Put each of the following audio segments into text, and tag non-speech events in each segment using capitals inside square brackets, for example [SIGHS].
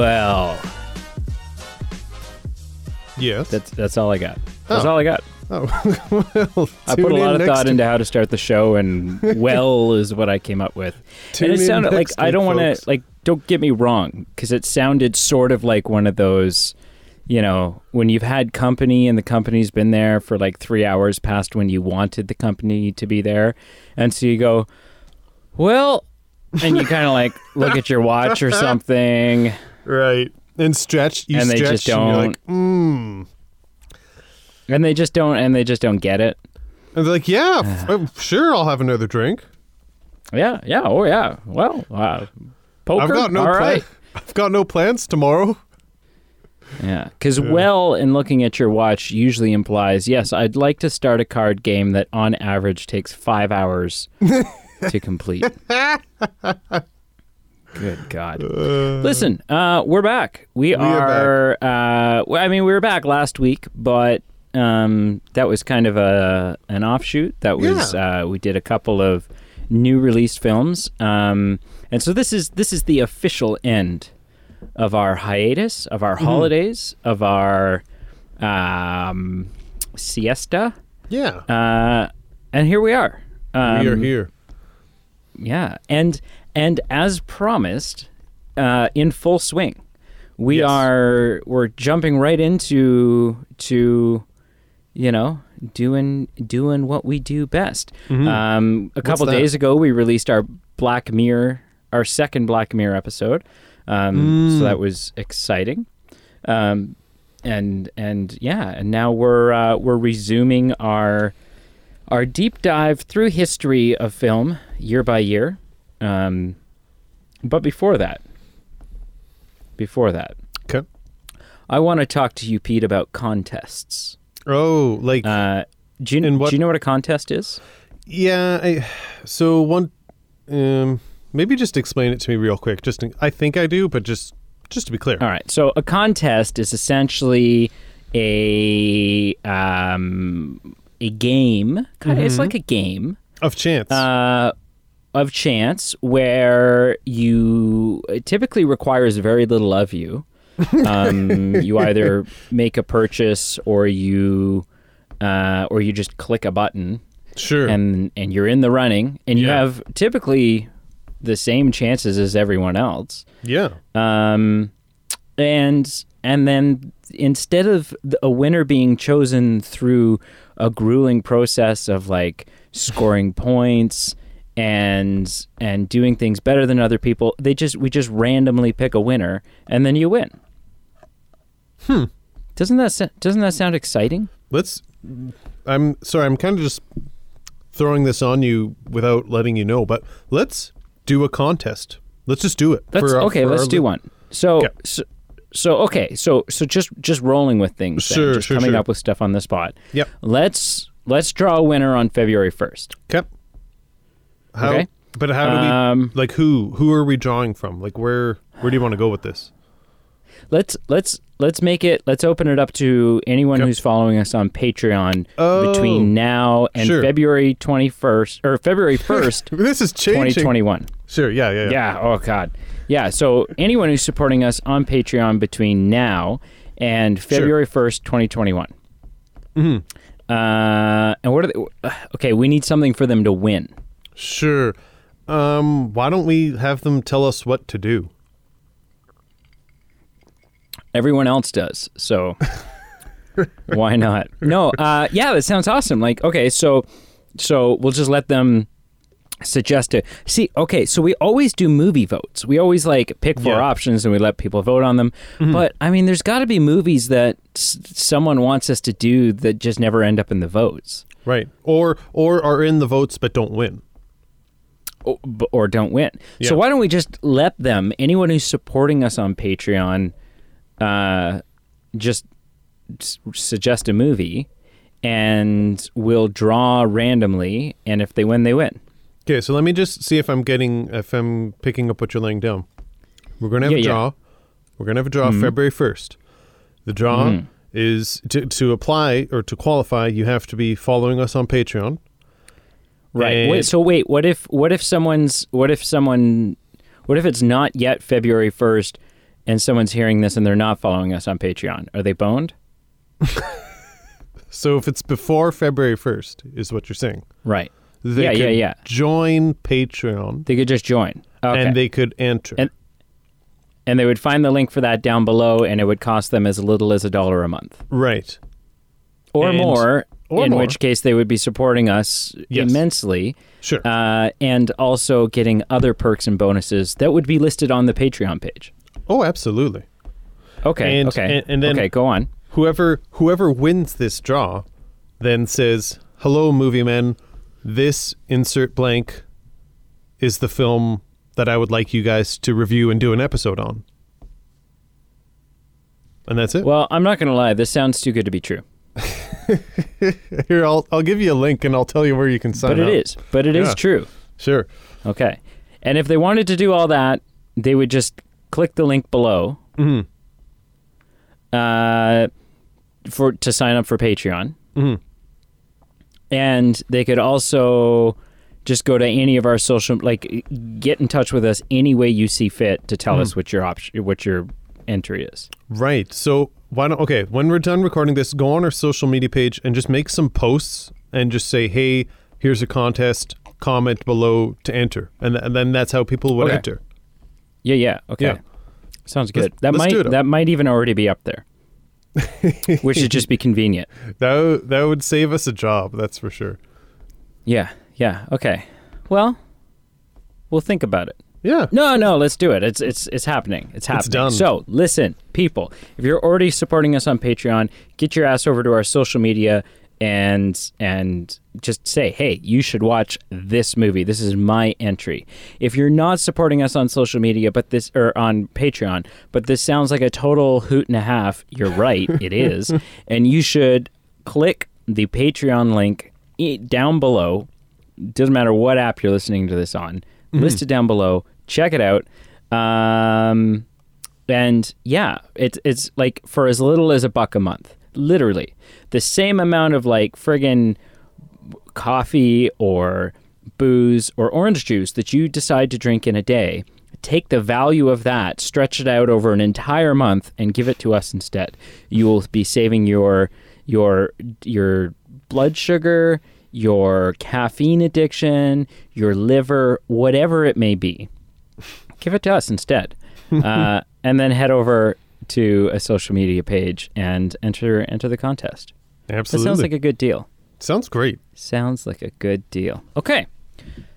Well, Yes. that's that's all I got. That's Oh. all I got. oh, [LAUGHS] well, I tune put a in lot of next thought into how to start the show, and [LAUGHS] well is what I came up with. Tune and it sounded like next I week, don't want folks. to like. Don't get me wrong, because it sounded sort of like one of those, you know, when you've had company and the company's been there for like three hours past when you wanted the company to be there, and so you go, well, and you kind of like look at your watch or [LAUGHS] something. Right. And stretch. You And they stretch just and you're don't- like, mmm. and they just don't and they just don't get it And they're like, yeah, f- oh, sure, I'll have another drink. yeah yeah oh yeah well uh, poker I've got no plan- right I've got no plans tomorrow. yeah because well in looking at your watch usually implies yes i'd like to start a card game that on average takes five hours [LAUGHS] to complete [LAUGHS] good god. Listen uh, we're back. We, are are, uh, well, i mean we were back last week but um, that was kind of a an offshoot. That was uh, we did a couple of new released films. Um, and so this is this is the official end of our hiatus of our holidays of our um, siesta. Yeah. uh, and here we are. Um, we are here. yeah, and and as promised, uh, in full swing, we Yes. are we're jumping right into to, you know, doing doing what we do best. Um, a couple days ago, we released our Black Mirror, our second Black Mirror episode. Um, So that was exciting. Um, and and yeah, and now we're uh, we're resuming our our deep dive through history of film year by year. Um, but before that, before that, Okay. I want to talk to you, Pete, about contests. Oh, like Uh, do you, what- do you know what a contest is? yeah. I, so one, um, maybe just explain it to me real quick. Just I think I do, but just just to be clear. All right. So a contest is essentially a um, a game. Kind of, It's like a game Of chance. uh, of chance where you it typically requires very little of you. [LAUGHS] Um, you either make a purchase or you uh, or you just click a button sure. and and you're in the running and you Yeah. have typically the same chances as everyone else. yeah. Um, and and then instead of a winner being chosen through a grueling process of like scoring [LAUGHS] points and and doing things better than other people, they just we just randomly pick a winner and then you win. Hmm. Doesn't that doesn't that sound exciting? Let's. I'm sorry. I'm kind of just throwing this on you without letting you know, but let's do a contest. Let's just do it. Let's, our- okay, let's do li- one. So, Okay. so so okay, so so just just rolling with things, then, Sure, just sure, coming sure. up with stuff on the spot. Yep. Let's let's draw a winner on February first. Okay. How? Okay. But how do Um, we? Like who? Who are we drawing from? Like where? Where do you want to go with this? Let's let's let's make it. Let's open it up to anyone Okay. who's following us on Patreon Oh. between now and Sure. February twenty first or February [LAUGHS] first, This is twenty changing. twenty one. Sure. Yeah. Yeah. Yeah. Yeah. Oh God. Yeah. So anyone who's supporting us on Patreon between now and February first, twenty twenty one. Mhm. Uh, and what are they? Okay, we need something for them to win. Sure. Um. Why don't we have them tell us what to do? Everyone else does, so [LAUGHS] why not? No. Uh, yeah, that sounds awesome. Like, okay, so so we'll just let them suggest it. See, okay, so we always do movie votes. We always like pick four Yeah. options and we let people vote on them. But I mean, there's got to be movies that s- someone wants us to do that just never end up in the votes. Right. Or or are in the votes but don't win. Or, don't win. Yeah. So why don't we just let them, anyone who's supporting us on Patreon, uh, just s- suggest a movie, and we'll draw randomly, and if they win, they win. Okay. So let me just see if I'm getting if I'm picking up what you're laying down. We're gonna have Yeah, a yeah. draw. We're gonna have a draw February first. The draw Mm-hmm. is to to apply or to qualify. You have to be following us on Patreon. Right. And- Wait, so wait, what if what if someone's what if someone what if it's not yet February first, and someone's hearing this and they're not following us on Patreon, are they boned? So if it's before February 1st, is what you're saying. Right. They Yeah, could yeah, yeah. Join Patreon They could just join. Okay. and they could enter. And- and they would find the link for that down below, and it would cost them as little as a dollar a month. right. Or And- more, or in more. which case they would be supporting us Yes. immensely Sure. uh, and also getting other perks and bonuses that would be listed on the Patreon page. oh, absolutely. Okay, And- okay, and- and then- okay, go on. Whoever whoever wins this draw then says, "Hello movie men. This insert blank is the film that I would like you guys to review and do an episode on." And that's it. Well, I'm not going to lie. This sounds too good to be true, [LAUGHS] Here, I'll I'll give you a link and I'll tell you where you can sign but it up. is. But it is Yeah. true. Sure. Okay, and if they wanted to do all that, they would just click the link below Mhm. uh, for to sign up for Patreon. Mhm. and they could also just go to any of our social like get in touch with us any way you see fit to tell us what your option what your entry is Right. So why don't okay, when we're done recording this, go on our social media page and just make some posts and just say, "Hey, here's a contest. Comment below to enter." And, th- and then that's how people would Okay. enter. yeah yeah okay Yeah. sounds Let's- good that let's might that might even already be up there [LAUGHS] which should just be convenient That w- that would save us a job, that's for sure. yeah yeah okay well we'll think about it Yeah. No, no, let's do it. It's it's it's happening. It's happening. done. So listen, people, if you're already supporting us on Patreon, get your ass over to our social media and and just say, hey, you should watch this movie. This is my entry. If you're not supporting us on social media, but this or on Patreon, but this sounds like a total hoot and a half, you're right, [LAUGHS] it is, and you should click the Patreon link down below doesn't matter what app you're listening to this on. Listed down below. Check it out. Um, and yeah, it's it's like for as little as a buck a month, literally the same amount of like friggin' coffee or booze or orange juice that you decide to drink in a day. Take the value of that, stretch it out over an entire month, and give it to us instead. You will be saving your your your blood sugar, your caffeine addiction, your liver, whatever it may be. Give it to us instead, [LAUGHS] uh, and then head over to a social media page and enter enter the contest. Absolutely. That sounds like a good deal. Sounds great. Sounds like a good deal. Okay.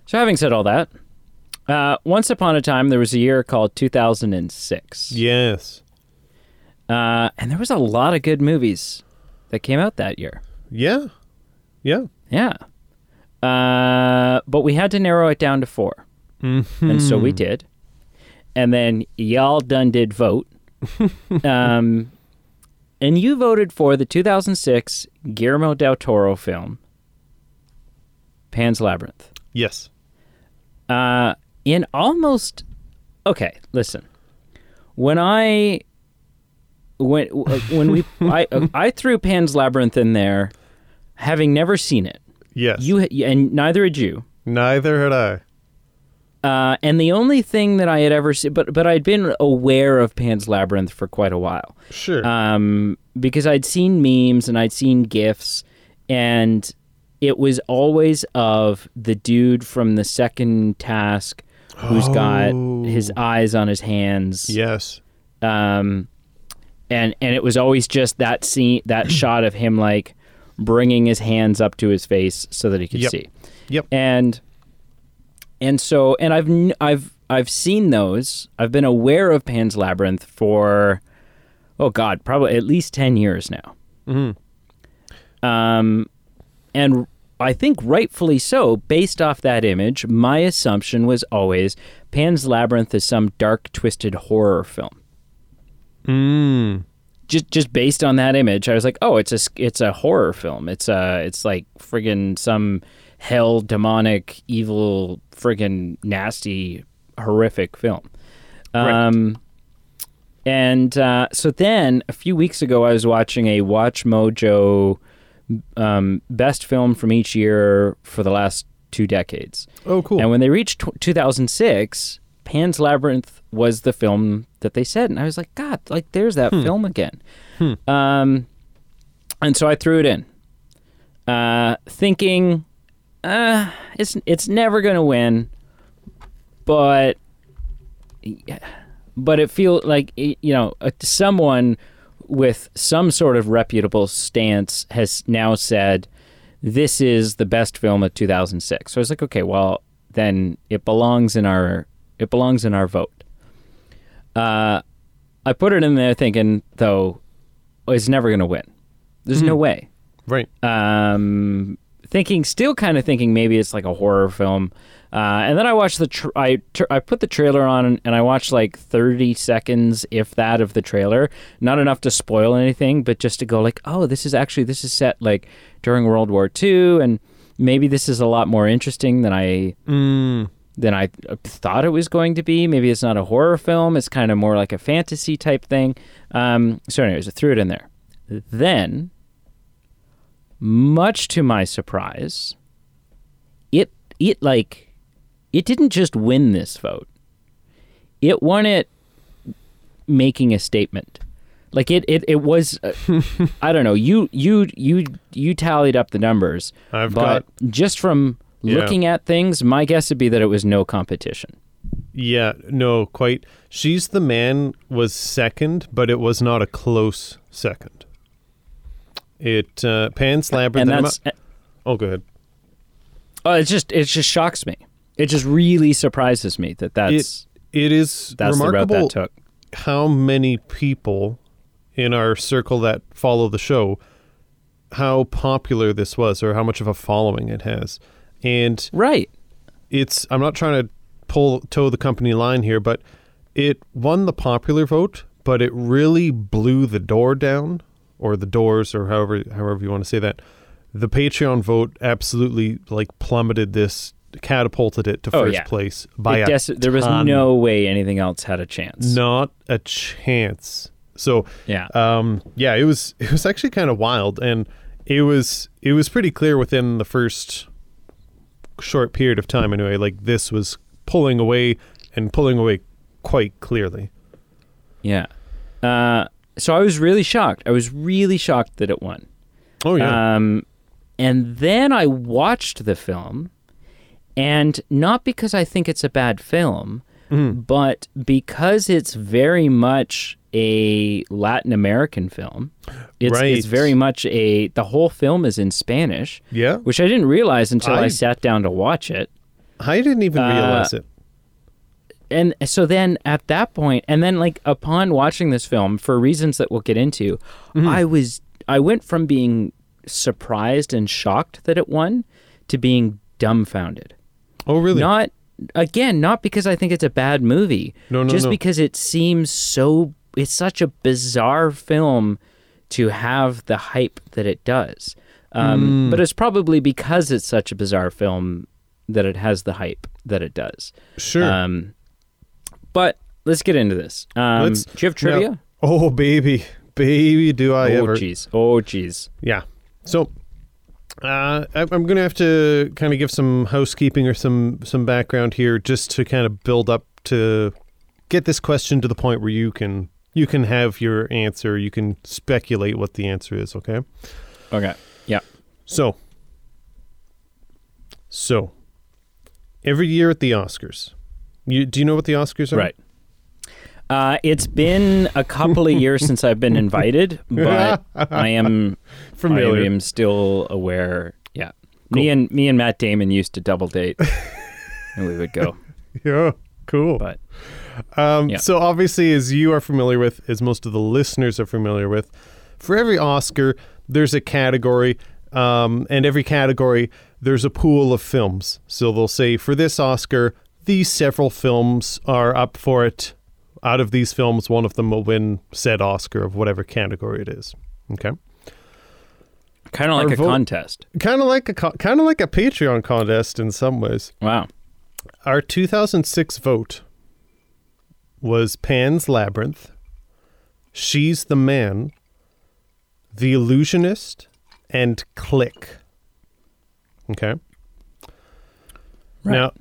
So, having said all that, uh, once upon a time, there was a year called 2006. Yes. Uh, and there was a lot of good movies that came out that year. Yeah. Yeah. Yeah. Uh, but we had to narrow it down to four. And so we did. And then y'all done did vote. [LAUGHS] um, and you voted for the 2006 Guillermo del Toro film, Pan's Labyrinth. Yes. uh, in almost okay listen when i when when we [LAUGHS] i i threw pan's labyrinth in there having never seen it Yes. you and neither had you Neither had I. uh, and the only thing that I had ever seen, but but I'd been aware of Pan's Labyrinth for quite a while, Sure. um, because I'd seen memes and I'd seen gifs, and it was always of the dude from the second task who's got his Oh. eyes on his hands, yes. um, and and it was always just that scene, that [CLEARS THROAT] shot of him like bringing his hands up to his face so that he could Yep. see Yep. and and so and I've I've I've seen those. I've been aware of Pan's Labyrinth for oh god, probably at least 10 years now. Mhm. Um and I think rightfully so based off that image. My assumption was always Pan's Labyrinth is some dark twisted horror film. Mm. Just just based on that image, I was like, "Oh, it's a it's a horror film. It's a it's like friggin' some hell demonic evil friggin' nasty horrific film." Right. Um and uh, so then a few weeks ago I was watching a Watch Mojo um, best film from each year for the last two decades. Oh, cool. And when they reached tw 2006, Pan's Labyrinth was the film that they said, and I was like, God, like there's that film again. Um, and so I threw it in, uh, thinking, uh, it's it's never gonna win, but but it feels like you know someone with some sort of reputable stance has now said this is the best film of 2006. So I was like, okay, well then it belongs in our it belongs in our vote. Uh, I put it in there thinking though it's never going to win. There's no way. Right. Um, thinking, still kind of thinking maybe it's like a horror film. Uh, and then I watched the tr- I tr- I put the trailer on and I watched like 30 seconds, if that, of the trailer. Not enough to spoil anything, but just to go like, oh, this is actually this is set like during World War II, and maybe this is a lot more interesting than I Mm, than I thought it was going to be. Maybe it's not a horror film; it's kind of more like a fantasy type thing. Um, so, anyways, I threw it in there. Then, much to my surprise, it it like it didn't just win this vote. It won it making a statement. Like it, it, it was. Uh, [LAUGHS] I don't know. You, you, you, you tallied up the numbers, I've but got just from Yeah. looking at things, my guess would be that it was no competition. yeah, no, quite. She's the man was second, but it was not a close second. It uh, Pan's Labyrinth. and that's oh, go ahead. oh, it just it just shocks me. It just really surprises me that that's It is that's the route remarkable that took. how many people in our circle that follow the show how popular this was or how much of a following it has. And Right. it's I'm not trying to pull toe the company line here, but it won the popular vote, but it really blew the door down or the doors or however however you want to say that. The Patreon vote absolutely like plummeted this catapulted it to Oh, first yeah. place by It a des- there was no way anything else had a chance. not a chance. So Yeah. um, yeah, it was it was actually kind of wild, and it was it was pretty clear within the first short period of time anyway. Like this was pulling away and pulling away quite clearly. yeah. Uh, so I was really shocked. I was really shocked that it won. Oh yeah, Um, and then I watched the film, and not because I think it's a bad film, Mhm. but because it's very much a Latin American film. It's, Right. it's very much a. The whole film is in Spanish, yeah. which I didn't realize until I, I- sat down to watch it. I didn't even Uh, realize it. and so then at that point and then like upon watching this film for reasons that we'll get into Mm-hmm. i was i went from being surprised and shocked that it won to being dumbfounded Oh really? not again not because i think it's a bad movie No, no, just no. because it seems so it's such a bizarre film to have the hype that it does um, Mm. but it's probably because it's such a bizarre film that it has the hype that it does sure. um, but let's get into this. Um, Let's- do you have trivia? Now- oh baby, baby, do I oh ever? jeez. Oh jeez. Yeah. So uh, I- I'm going to have to kind of give some housekeeping or some some background here, just to kind of build up to get this question to the point where you can you can have your answer. You can speculate what the answer is. Okay. Okay. Yeah. So. So. Every year at the Oscars, you do you know what the Oscars are? Right. Uh, it's been a couple of years since I've been invited, [LAUGHS] but I am Familiar. I am still aware. Yeah. Me and me and Matt Damon used to double date, [LAUGHS] and we would go. Yeah. Cool. But Um, Yeah. So obviously, as you are familiar with, as most of the listeners are familiar with, for every Oscar, there's a category, um, and every category there's a pool of films. So they'll say for this Oscar, these several films are up for it. Out of these films, one of them will win said Oscar of whatever category it is. Okay, kind of like Our a vote- contest. kind of like a co- kind of like a Patreon contest in some ways. Wow. Our 2006 vote was Pan's Labyrinth, She's the Man, The Illusionist, and Click. Okay. Right. Now,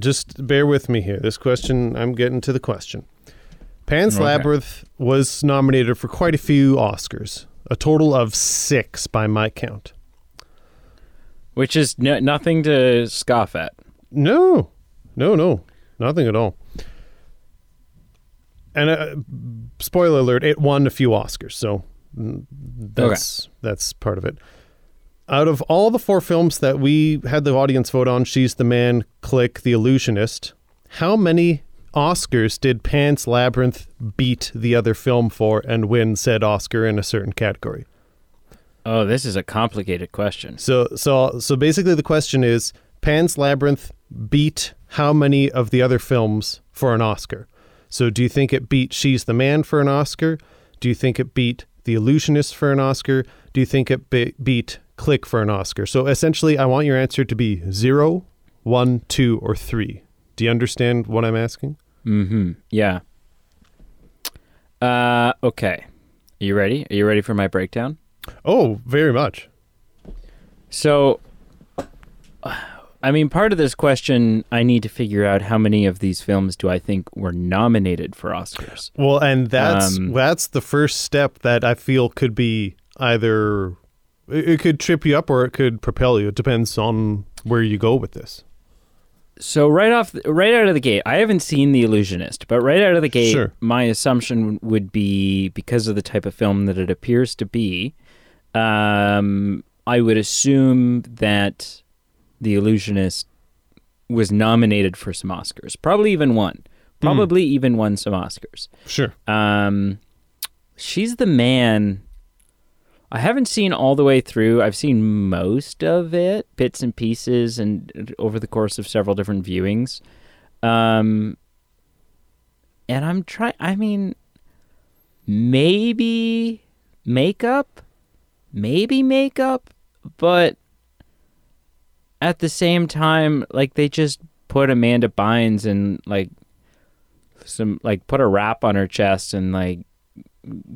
just bear with me here. This question, I'm getting to the question. Pan's Okay. Labyrinth was nominated for quite a few Oscars, a total of six by my count. Which is n- nothing to scoff at. No, no, no, nothing at all. And uh, spoiler alert, it won a few Oscars, so mm, that's that's part of it. Out of all the four films that we had the audience vote on, She's the Man, Click, The Illusionist, how many Oscars did Pan's Labyrinth beat the other film for and win said Oscar in a certain category? Oh, this is a complicated question. So so so basically the question is Pan's Labyrinth beat how many of the other films for an Oscar? So do you think it beat She's the Man for an Oscar? Do you think it beat The Illusionist for an Oscar? Do you think it be- beat Click for an Oscar? So essentially I want your answer to be zero, one, two, or 3. Do you understand what I'm asking? Mm-hmm. Yeah. Uh, okay. Are you ready? Are you ready for my breakdown? Oh, very much. So, I mean, part of this question, I need to figure out how many of these films do I think were nominated for Oscars. Well, and that's Um, that's the first step that I feel could be either it could trip you up or it could propel you. It depends on where you go with this. So right off, right out of the gate, I haven't seen The Illusionist, but right out of the gate, Sure. my assumption would be because of the type of film that it appears to be, um, I would assume that The Illusionist was nominated for some Oscars, probably even won, probably even won some Oscars. Sure. Um, she's the man. I haven't seen all the way through. I've seen most of it, bits and pieces, and over the course of several different viewings. Um, and I'm trying. I mean, maybe makeup, maybe makeup, but at the same time, like they just put Amanda Bynes and like some like put a wrap on her chest and like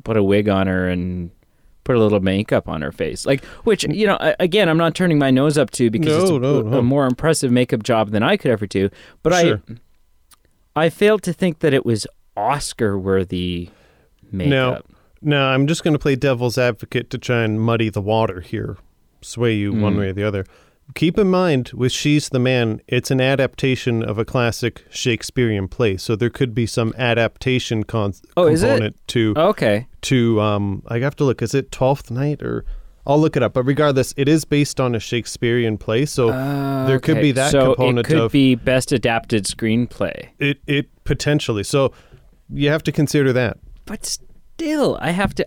put a wig on her and put a little makeup on her face like which you know again i'm not turning my nose up to because it's a, no, no. a more impressive makeup job than i could ever do but Sure. i i failed to think that it was oscar worthy makeup Now I'm just going to play devil's advocate to try and muddy the water here, sway you one Mm. way or the other. Keep in mind, with She's the Man, it's an adaptation of a classic Shakespearean play, so there could be some adaptation con- Oh, is it? component to okay. to um I have to look is it 12th night or I'll look it up. But regardless it is based on a Shakespearean play. So there could be that so component it could of be best adapted screenplay. It it potentially. So you have to consider that. But still i have to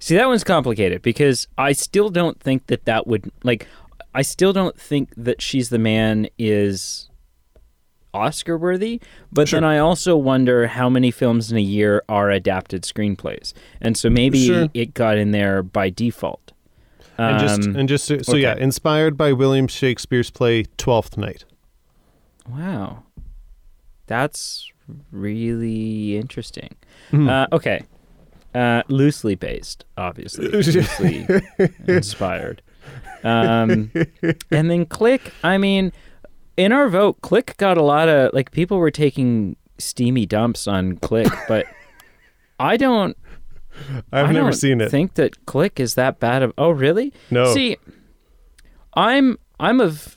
see that one's complicated because i still don't think that that would like i still don't think that she's the man is oscar worthy but Sure. then i also wonder how many films in a year are adapted screenplays and so maybe Sure. it got in there by default and just Um, and just so, so yeah inspired by William Shakespeare's play 12th night wow that's really interesting Mhm. Uh, okay. Uh, loosely based, obviously. loosely [LAUGHS] inspired. Um, [LAUGHS] and then Click, I mean, in our vote, Click got a lot of, like, people were taking steamy dumps on Click, [LAUGHS] but I don't. I've I never don't seen it think that Click is that bad of. Oh, really? no See, I'm I'm of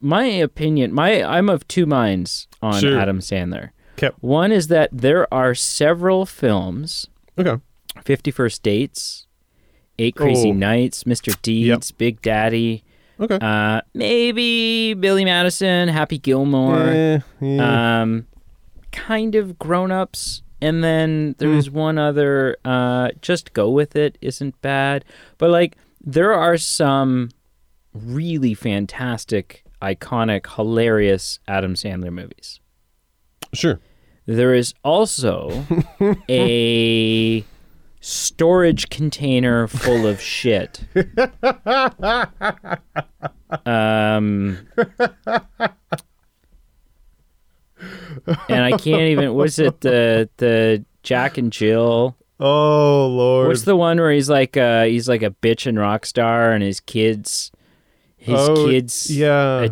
my opinion. My I'm of two minds on Sure. Adam Sandler. 'Kay. One is that there are several films, okay Fifty First Dates, Eight Crazy Oh. Nights, Mr. Deeds, Big Daddy, okay uh, maybe Billy Madison, Happy Gilmore, Eh, yeah. um, kind of Grown Ups. And then there was one other, uh, Just Go With It isn't bad. But like, there are some really fantastic, iconic, hilarious Adam Sandler movies. sure There is also [LAUGHS] a storage container full of shit. Um, and I can't even. Was it the the Jack and Jill? oh lord What's the one where he's like uh he's like a bitch and rock star and his kids his Oh, kids yeah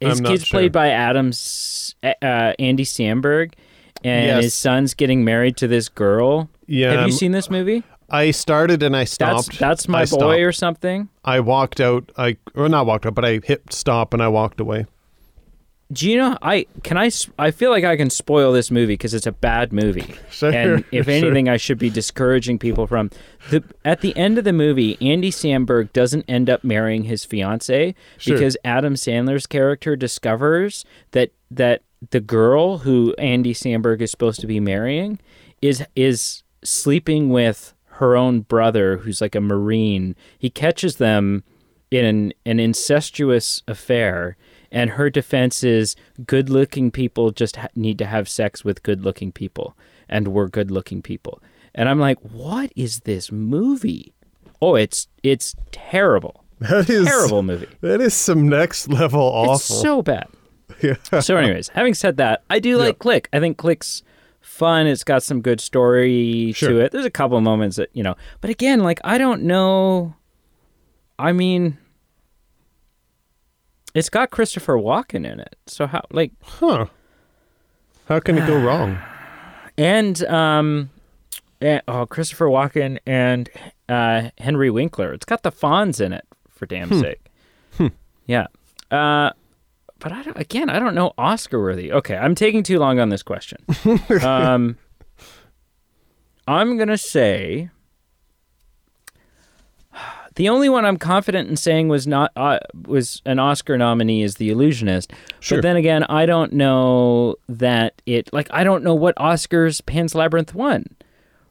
his I'm kid's sure. played by Adams uh, Andy Samberg, and Yes. his son's getting married to this girl. Yeah, Have I'm- you seen this movie? I started and I stopped. that's my I boy stopped. or something. I walked out. I or not walked out, but I hit stop and I walked away. Do you know? I can I. I feel like I can spoil this movie because it's a bad movie. [LAUGHS] Sure, and if sure. anything, I should be discouraging people from the. At the end of the movie, Andy Samberg doesn't end up marrying his fiance Sure. because Adam Sandler's character discovers that that the girl who Andy Samberg is supposed to be marrying is is sleeping with her own brother, who's like a marine. He catches them in an, an incestuous affair. And her defense is good looking people just ha- need to have sex with good looking people. And we're good looking people. And I'm like, what is this movie? Oh, it's it's terrible. [LAUGHS] That is Terrible movie. That is some next level awful. It's so bad. [LAUGHS] Yeah. So, anyways, having said that, I do like Click. I think Click's fun. It's got some good story Sure. to it. There's a couple moments that, you know, but again, like, I don't know. I mean, it's got Christopher Walken in it. So, how, like, Huh. How can it go [SIGHS] wrong? and, um, eh, oh, Christopher Walken and uh, Henry Winkler. It's got the Fonz in it, for damn sake. Yeah. Uh, but I don't, again, I don't know Oscar worthy. Okay, I'm taking too long on this question. [LAUGHS] um, I'm gonna say [SIGHS] the only one I'm confident in saying was not uh, was an Oscar nominee is The Illusionist. Sure. But then again, I don't know that it like I don't know what Oscars Pan's Labyrinth won.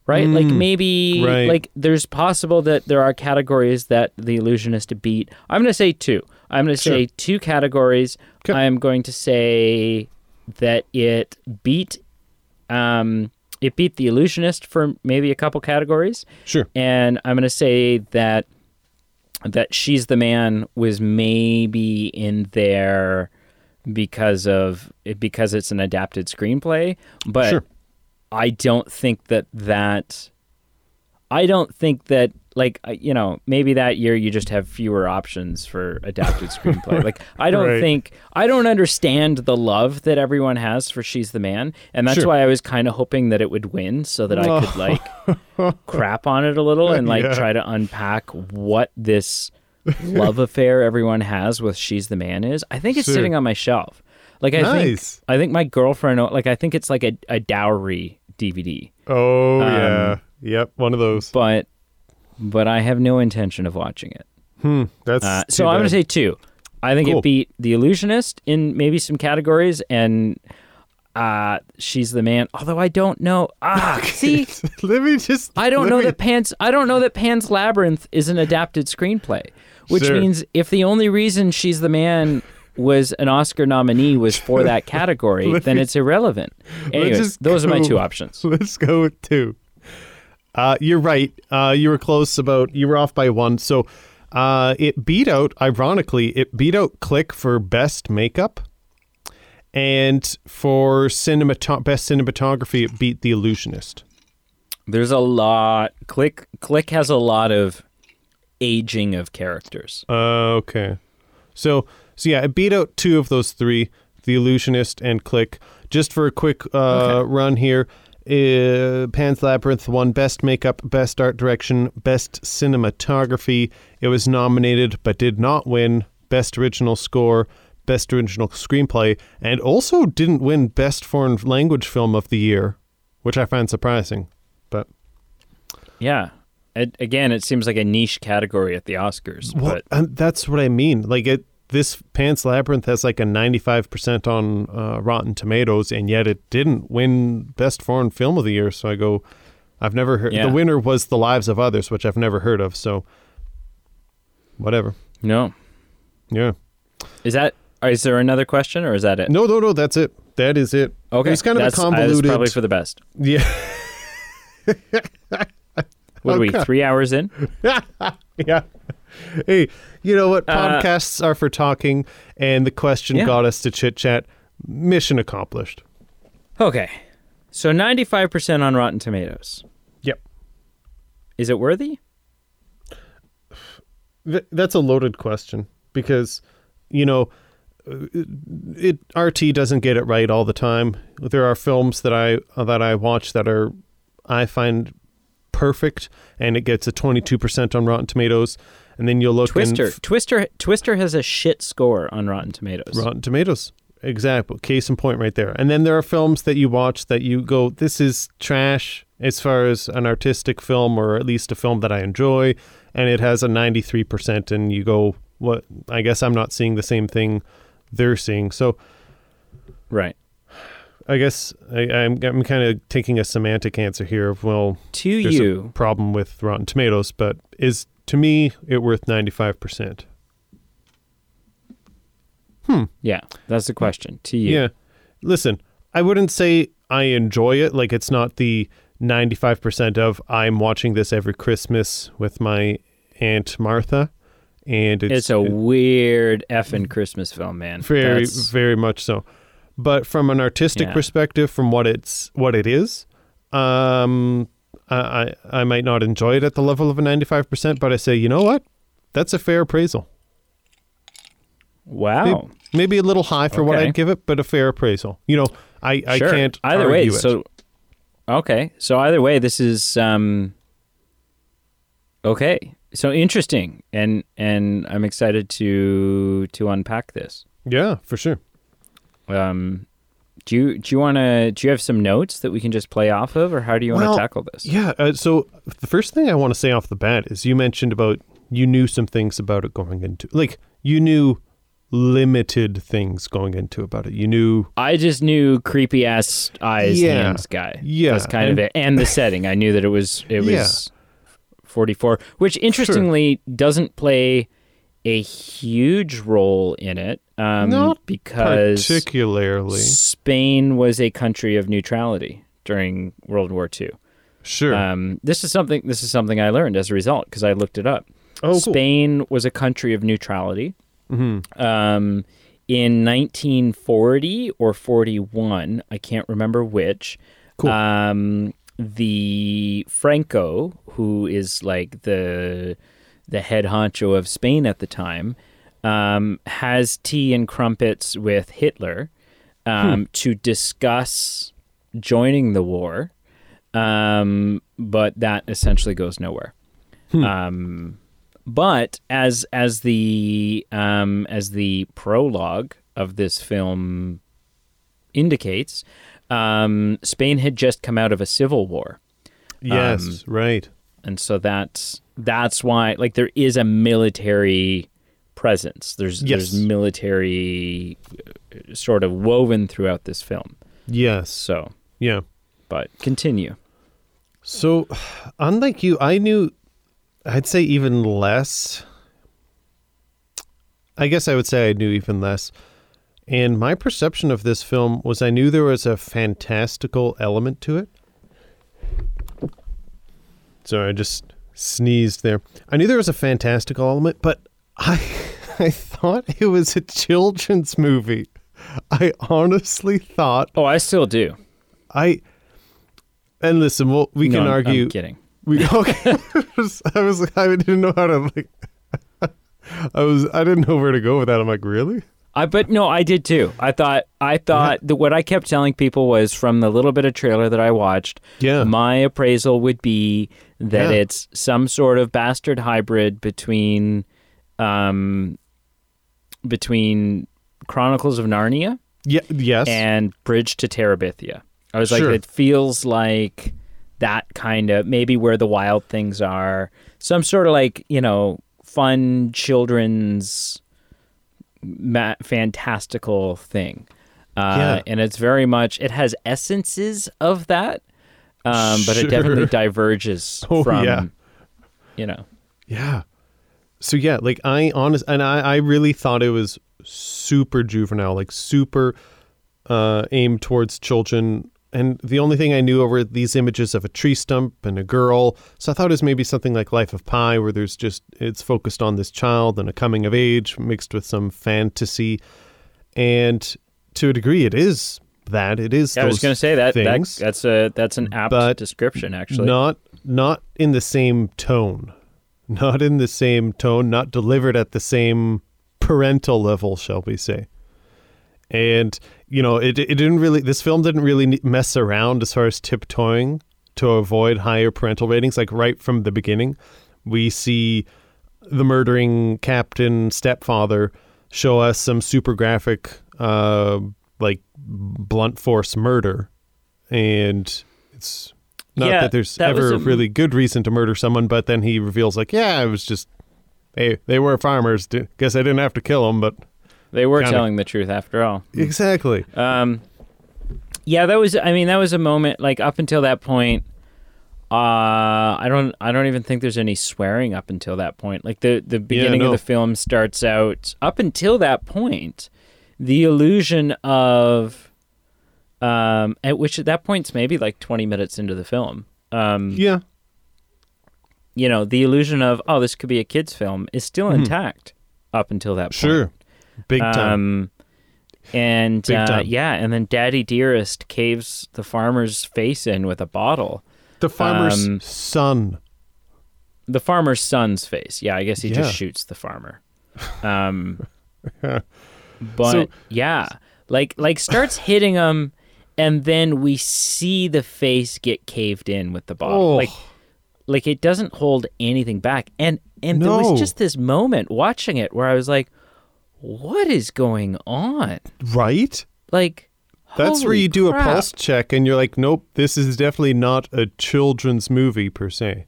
Right? like maybe Mm, right. like there's possible that there are categories that The Illusionist beat. I'm going to say two. I'm going to Sure. say two categories. Okay. I'm going to say that it beat um it beat The Illusionist for maybe a couple categories Sure. and I'm going to say that that she's the man was maybe in there because of because it's an adapted screenplay, but Sure. I don't think that that I don't think that like you know maybe that year you just have fewer options for adapted [LAUGHS] screenplay. like I don't Right. think I don't understand the love that everyone has for She's the Man, and that's Sure. why I was kind of hoping that it would win so that I could like crap on it a little and like Yeah. try to unpack what this love affair everyone has with She's the Man is. I think it's Sure. sitting on my shelf. Like I Nice. think I think my girlfriend like I think it's like a, a dowry DVD. Oh Um, yeah. Yep. One of those. But but I have no intention of watching it. Hmm. That's Uh, so I'm going to say two. I think Cool. it beat The Illusionist in maybe some categories and uh she's the man. Although I don't know. Ah, [LAUGHS] see, [LAUGHS] let me just. I don't know me- that Pan's I don't know that Pan's Labyrinth is an adapted screenplay, which Sure. means if the only reason she's the man was an Oscar nominee was for that [LAUGHS] category, then it's irrelevant. Anyways, those are my two options. Let's go with two. Uh, you're right. Uh, you were close about. You were off by one. So, uh, it beat out. Ironically, it beat out Click for best makeup, and for cinemat best cinematography, it beat The Illusionist. There's a lot. Click Click has a lot of aging of characters. Uh, okay. So, so yeah, it beat out two of those three, The Illusionist and Click. Just for a quick uh, Okay. run here, uh, Pan's Labyrinth won Best Makeup, Best Art Direction, Best Cinematography. It was nominated but did not win Best Original Score, Best Original Screenplay, and also didn't win Best Foreign Language Film of the Year, which I find surprising. But Yeah. It, again, it seems like a niche category at the Oscars, Well, but that's what I mean. Like it, this Pan's Labyrinth has like a ninety-five percent on uh, Rotten Tomatoes, and yet it didn't win Best Foreign Film of the Year. So I go, I've never heard. Yeah. The winner was The Lives of Others, which I've never heard of. So whatever. no. Yeah. Is that is there another question or is that it? No, no, no. That's it. That is it. Okay. It's kind of that's, a uh, that's convoluted. probably for the best. yeah. What are we, [LAUGHS] three hours in? [LAUGHS] yeah. [LAUGHS] Hey, you know what? Uh, Podcasts are for talking, and the question Yeah. got us to chit chat. Mission accomplished. Okay. So 95% on Rotten Tomatoes. Yep. Is it worthy? Th- that's a loaded question because, you know, it RT doesn't get it right all the time. There are films that I that I watch that are I find perfect, and it gets a twenty two percent on Rotten Tomatoes. And then you'll look Twister, and Twister, Twister has a shit score on Rotten Tomatoes. Rotten Tomatoes. Exactly. Case in point right there. And then there are films that you watch that you go, this is trash as far as an artistic film or at least a film that I enjoy. And it has a 93%. And you go, what? I guess I'm not seeing the same thing they're seeing. So right. I guess I, I'm, I'm kind of taking a semantic answer here of, well, To there's you, a problem with Rotten Tomatoes, but is to me it worth 95%? Hmm. Yeah, that's the question. To you, Yeah. Listen, I wouldn't say I enjoy it. Like, it's not the 95% of I'm watching this every Christmas with my Aunt Martha. And it's, it's, a weird effing Christmas film, man. very, That's- very much so. But from an artistic Yeah. perspective, from what it's what it is, um, I, I I might not enjoy it at the level of a 95%, but I say, you know what? That's a fair appraisal. wow. Maybe a little high for what I'd give it, but a fair appraisal. You know, I, I Sure. can't either way. it. So okay, so either way, this is um okay. So interesting, and and I'm excited to to unpack this. yeah, for sure. Um, do you do you want to do you have some notes that we can just play off of, or how do you want to tackle this? Yeah. Uh, so the first thing I want to say off the bat is you mentioned about you knew some things about it going into like you knew limited things going into about it. You knew I just knew creepy ass eyes Yeah. guy. Yeah, that's kind and- of it, and the setting. I knew that it was it was 44, which interestingly doesn't play a huge role in it, um, Not because particularly Spain was a country of neutrality during World War II. sure. Um, this is something. This is something I learned as a result because I looked it up. oh, cool. Spain was a country of neutrality. Mhm. Um, in 1940 or 41, I can't remember which. Cool. Um, the Franco, who is like the the head honcho of Spain at the time, um, has tea and crumpets with Hitler um, to discuss joining the war, um, but that essentially goes nowhere. Um, but as as the um, as the prologue of this film indicates, um, Spain had just come out of a civil war, yes, right. And so that's that's why like there is a military presence. There's there's military uh, sort of woven throughout this film. Yes. So, Yeah. but continue. So, unlike you, I knew, I'd say even less. I guess I would say I knew even less. And my perception of this film was I knew there was a fantastical element to it. Sorry, I just sneezed there. I knew there was a fantastical element, but I [LAUGHS] I thought it was a children's movie. I honestly thought Oh, I still do. I and listen, well, we No, can I'm- argue I'm kidding. we [LAUGHS] okay. I was I didn't know how to like. [LAUGHS] I was I didn't know where to go with that. I'm like, really? I but no, I did too. I thought I thought that what I kept telling people was from the little bit of trailer that I watched. Yeah. My appraisal would be that Yeah. it's some sort of bastard hybrid between, um, between Chronicles of Narnia Yeah. Yes. and Bridge to Terabithia. I was Sure. like, it feels like that kind of maybe where the wild things are. Some sort of like you know fun children's ma- fantastical thing. Uh, Yeah. And it's very much it has essences of that, um, but it definitely diverges [LAUGHS] Oh, from yeah. you know. yeah. So yeah, like I honest and I I really thought it was super juvenile, like super uh aimed towards children. And the only thing I knew over these images of a tree stump and a girl, so I thought it was maybe something like Life of Pi, where there's just it's focused on this child and a coming of age mixed with some fantasy, and to a degree, it is that. It is. Yeah, I was going to say that, that things, that's a that's an apt description actually. not not in the same tone, not in the same tone, not delivered at the same parental level, shall we say? And you know it it didn't really this film didn't really mess around as far as tiptoeing to avoid higher parental ratings. Like right from the beginning, we see the murdering captain stepfather show us some super graphic uh like blunt force murder and it's not Yeah, that there's that ever a- really good reason to murder someone but then he reveals like yeah it was just hey they were farmers guess i didn't have to kill them but They were Kinda. telling the truth after all. exactly Um, yeah, that was. I mean, that was a moment. Like up until that point, uh, I don't. I don't even think there's any swearing up until that point. Like the the beginning no. of the film starts out. Up until that point, the illusion of, um, at which at that point's maybe like 20 minutes into the film. Um, yeah you know, the illusion of oh, this could be a kids' film is still intact up until that point. sure big time Um, and Big uh, yeah, and then Daddy Dearest caves the farmer's face in with a bottle. the farmer's um, son The farmer's son's face. Yeah, I guess he Yeah. just shoots the farmer. [LAUGHS] Um, but So- yeah, like like starts [LAUGHS] hitting him, and then we see the face get caved in with the bottle. Oh. Like like it doesn't hold anything back. And and there was just this moment watching it where I was like, "What is going on?" right Like That's where you do crap. a pulse check and you're like, nope, this is definitely not a children's movie per se.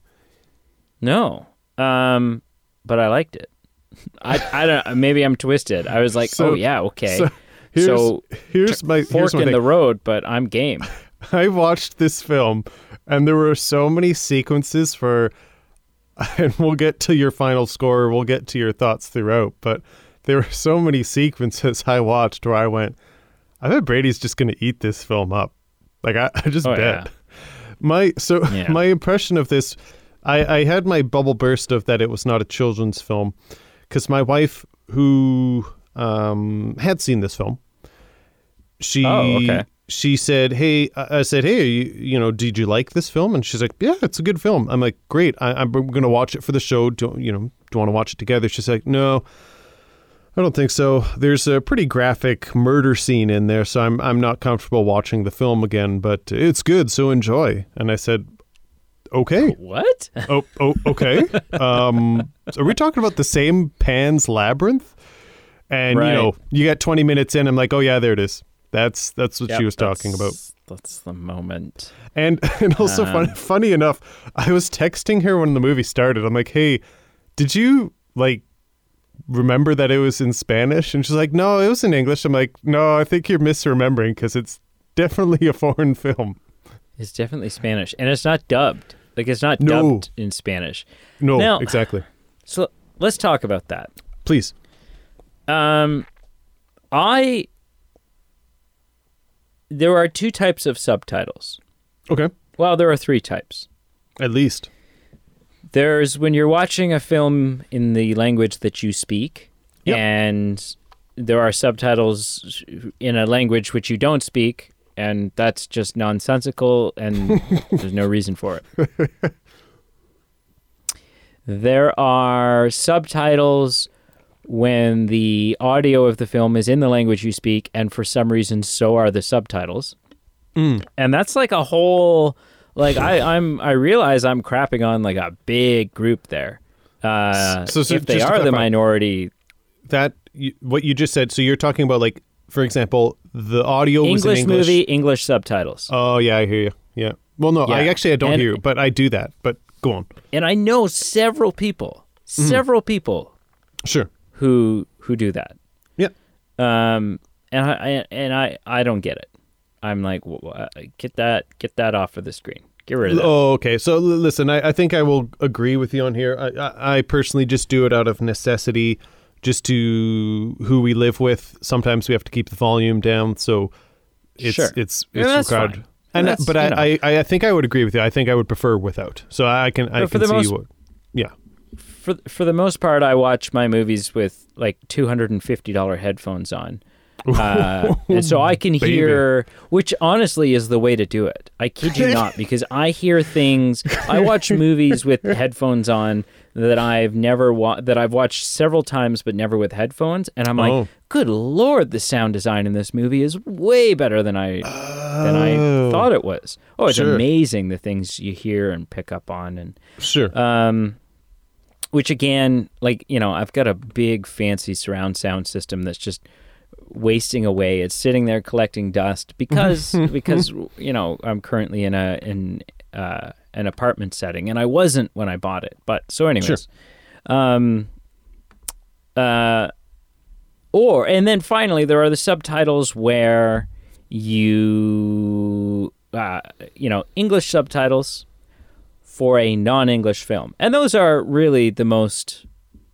No, um, but I liked it. [LAUGHS] I I don't. Maybe I'm twisted. I was like, So- oh yeah, okay. So here's, So, here's my Fork here's in thing. the road, but I'm game. [LAUGHS] I watched this film and there were so many sequences for [LAUGHS] and we'll get to your final score, we'll get to your thoughts throughout, but there were so many sequences I watched where I went, I bet Brady's just gonna eat this film up. Like I, [LAUGHS] I just Oh, bet. yeah. My so [LAUGHS] Yeah. my impression of this, I, I had my bubble burst of that it was not a children's film, because my wife who um, had seen this film, she Oh, okay. she said, "Hey," I I said, "Hey, you, you know, did you like this film?" And she's like, "Yeah, it's a good film." I'm like, "Great, I, I'm going to watch it for the show. Do you know? Do you want to watch it together?" She's like, "No." I don't think so. There's a pretty graphic murder scene in there, so I'm I'm not comfortable watching the film again, but it's good, so enjoy. And I said, "Okay." What? [LAUGHS] oh, oh, okay. Um, are we talking about the same Pan's Labyrinth? And Right. you know, you got 20 minutes in. I'm like, oh yeah, there it is. That's that's what Yep, she was talking about. that's- the moment. And [LAUGHS] and also Um, fun, funny enough, I was texting her when the movie started. I'm like, hey, did you like remember that it was in Spanish? And she's like, no, it was in English. I'm like, no, I think you're misremembering because it's definitely a foreign film. It's definitely Spanish, and it's not dubbed. Like it's not No. dubbed in Spanish. No, Now- exactly. [SIGHS] So let's talk about that. Please. Um, I there are two types of subtitles. Okay. Well, there are three types. At least. There's when you're watching a film in the language that you speak, Yep. and there are subtitles in a language which you don't speak, and that's just nonsensical, and [LAUGHS] there's no reason for it. There are subtitles when the audio of the film is in the language you speak, and for some reason, so are the subtitles. Mm. And that's like a whole like I, I'm I realize I'm crapping on like a big group there. Uh, So- so if they are the minority, that you, what you just said. So you're talking about like, for example, the audio was in English English. movie, English subtitles. Oh yeah, I hear you. Yeah. Well, no, I actually I don't And- hear you, but I do that. But go on. And I know several people, Mm-hmm. several people Sure. who who do that. Yeah. Um, and I, I and I I don't get it. I'm like, "Wh- wh- uh, get that get that off of the screen. Get rid of that. Oh, okay. So l- listen, I, I think I will agree with you on here. I, I, I personally just do it out of necessity, just to who we live with. Sometimes we have to keep the volume down, so it's Sure. it's Yeah, it's that's required. And That's, but I. I I think I would agree with you. I think I would prefer without. So I can I for can the see most- what. Yeah. for for the most part, I watch my movies with like two hundred and fifty dollar headphones on, uh, and so I can hear. Which honestly is the way to do it. I kid you not, [LAUGHS] because I hear things. I watch movies with headphones on that I've never wa- that I've watched several times but never with headphones and I'm like Oh. good lord the sound design in this movie is way better than I than I Oh. thought it was. Oh, it's Sure. amazing the things you hear and pick up on and Sure. um which again like you know i've got a big fancy surround sound system that's just wasting away. It's sitting there collecting dust because [LAUGHS] because you know i'm currently in a in uh an apartment setting and i wasn't when i bought it but so anyways. Um uh or and then finally there are the subtitles where you uh you know english subtitles for a non-English film, and those are really the most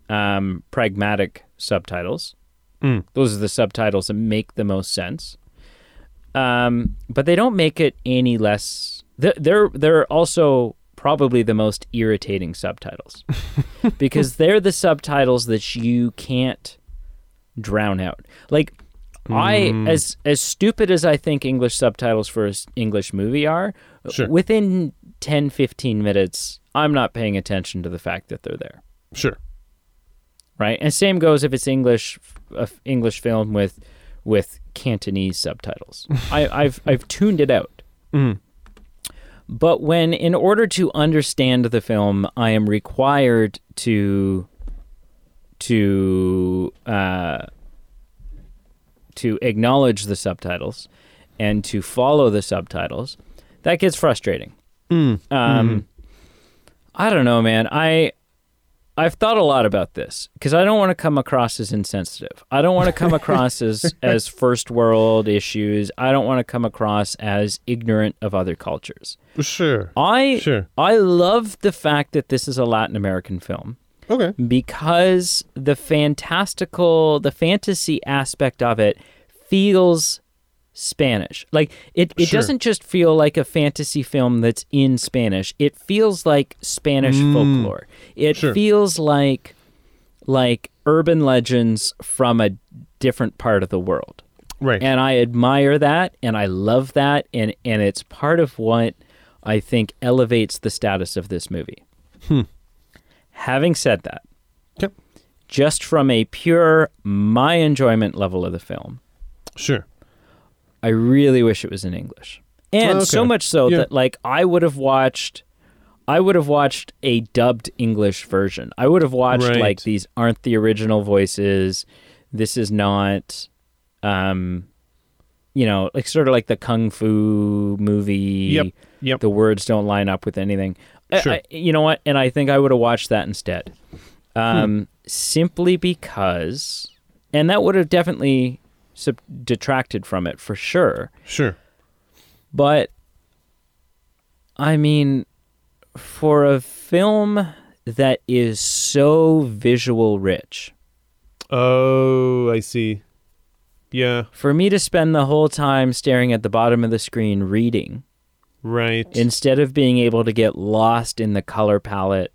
um, pragmatic subtitles. Mm. Those are the subtitles that make the most sense, um, but they don't make it any less. They're they're, they're also probably the most irritating subtitles [LAUGHS] because they're the subtitles that you can't drown out. Like I Mm. as as stupid as I think English subtitles for an English movie are, Sure. within 10 15 minutes I'm not paying attention to the fact that they're there, Sure. Right? And same goes if it's English f- English film with with Cantonese subtitles. [LAUGHS] I, I've I've tuned it out. Mm. But when, in order to understand the film, I am required to to uh, to acknowledge the subtitles and to follow the subtitles, that gets frustrating. Mm. Um, I don't know, man. I I've thought a lot about this because I don't want to come across as insensitive. I don't want to come across as [LAUGHS] as first world issues. I don't want to come across as ignorant of other cultures. Sure. I Sure. I love the fact that this is a Latin American film Okay. because the fantastical, the fantasy aspect of it feels Spanish. Like it, it Sure. doesn't just feel like a fantasy film that's in Spanish. It feels like Spanish Mm. folklore. It Sure. feels like like urban legends from a different part of the world. Right. And I admire that and I love that and and it's part of what I think elevates the status of this movie. Hmm. Having said that, Yep. just from a pure my enjoyment level of the film, Sure. I really wish it was in English. And Okay. so much so Yeah. that like I would have watched I would have watched a dubbed English version. I would have watched Right. like these aren't the original voices. This is not um you know, like sort of like the kung fu movie. Yep. Yep. The words don't line up with anything. Sure. I- you know what? And I think I would have watched that instead. Um, Simply because, and that would have definitely sub- detracted from it for sure. Sure. But, I mean, for a film that is so visual rich, Oh, I see. Yeah. for me to spend the whole time staring at the bottom of the screen reading, Right. instead of being able to get lost in the color palette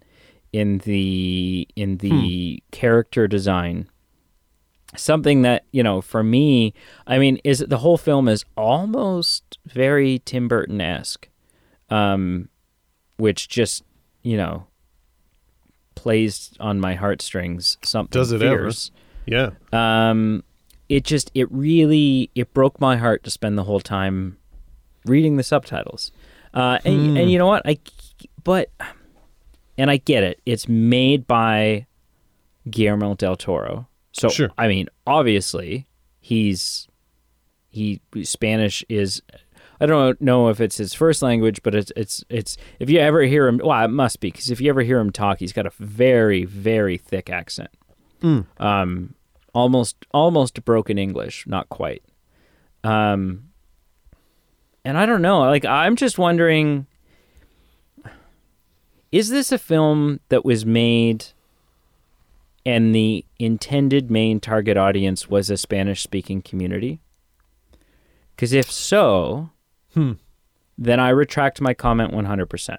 in the in the hmm. character design something that you know for me i mean is the whole film is almost very tim burton-esque um which just you know plays on my heartstrings something Does it ever? yeah. um it just it really it broke my heart to spend the whole time reading the subtitles uh and, Hmm. and you know what i but and i get it it's made by guillermo del toro so Sure. i mean obviously he's he spanish is I don't know if it's his first language, but it's it's it's if you ever hear him, well, it must be because if you ever hear him talk, he's got a very very thick accent Mm. um, almost almost broken English, not quite. Um, and I don't know. Like I'm just wondering, is this a film that was made, and the intended main target audience was a Spanish-speaking community? Because if so, Hmm. then I retract my comment 100%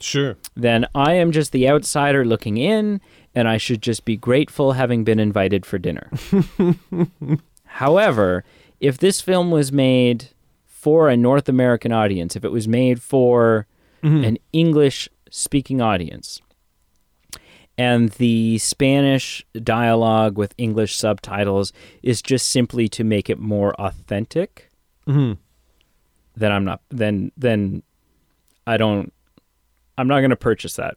Sure. then I am just the outsider looking in, and I should just be grateful having been invited for dinner. [LAUGHS] However, if this film was made for a North American audience, if it was made for Mhm. an English speaking audience, and the Spanish dialogue with English subtitles is just simply to make it more authentic, hmm then I'm not then then I don't I'm not going to purchase that.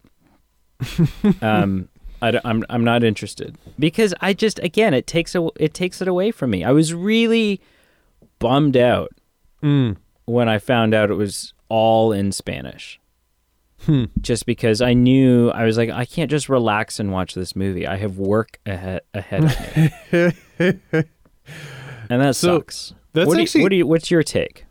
[LAUGHS] um I am I'm I'm not interested because I just again it takes a, it takes it away from me. I was really bummed out Mm. when I found out it was all in Spanish. Hmm. Just because I knew I was like I can't just relax and watch this movie. I have work ahead ahead of me. [LAUGHS] and that So, sucks. that's what do you- what do you, what's your take?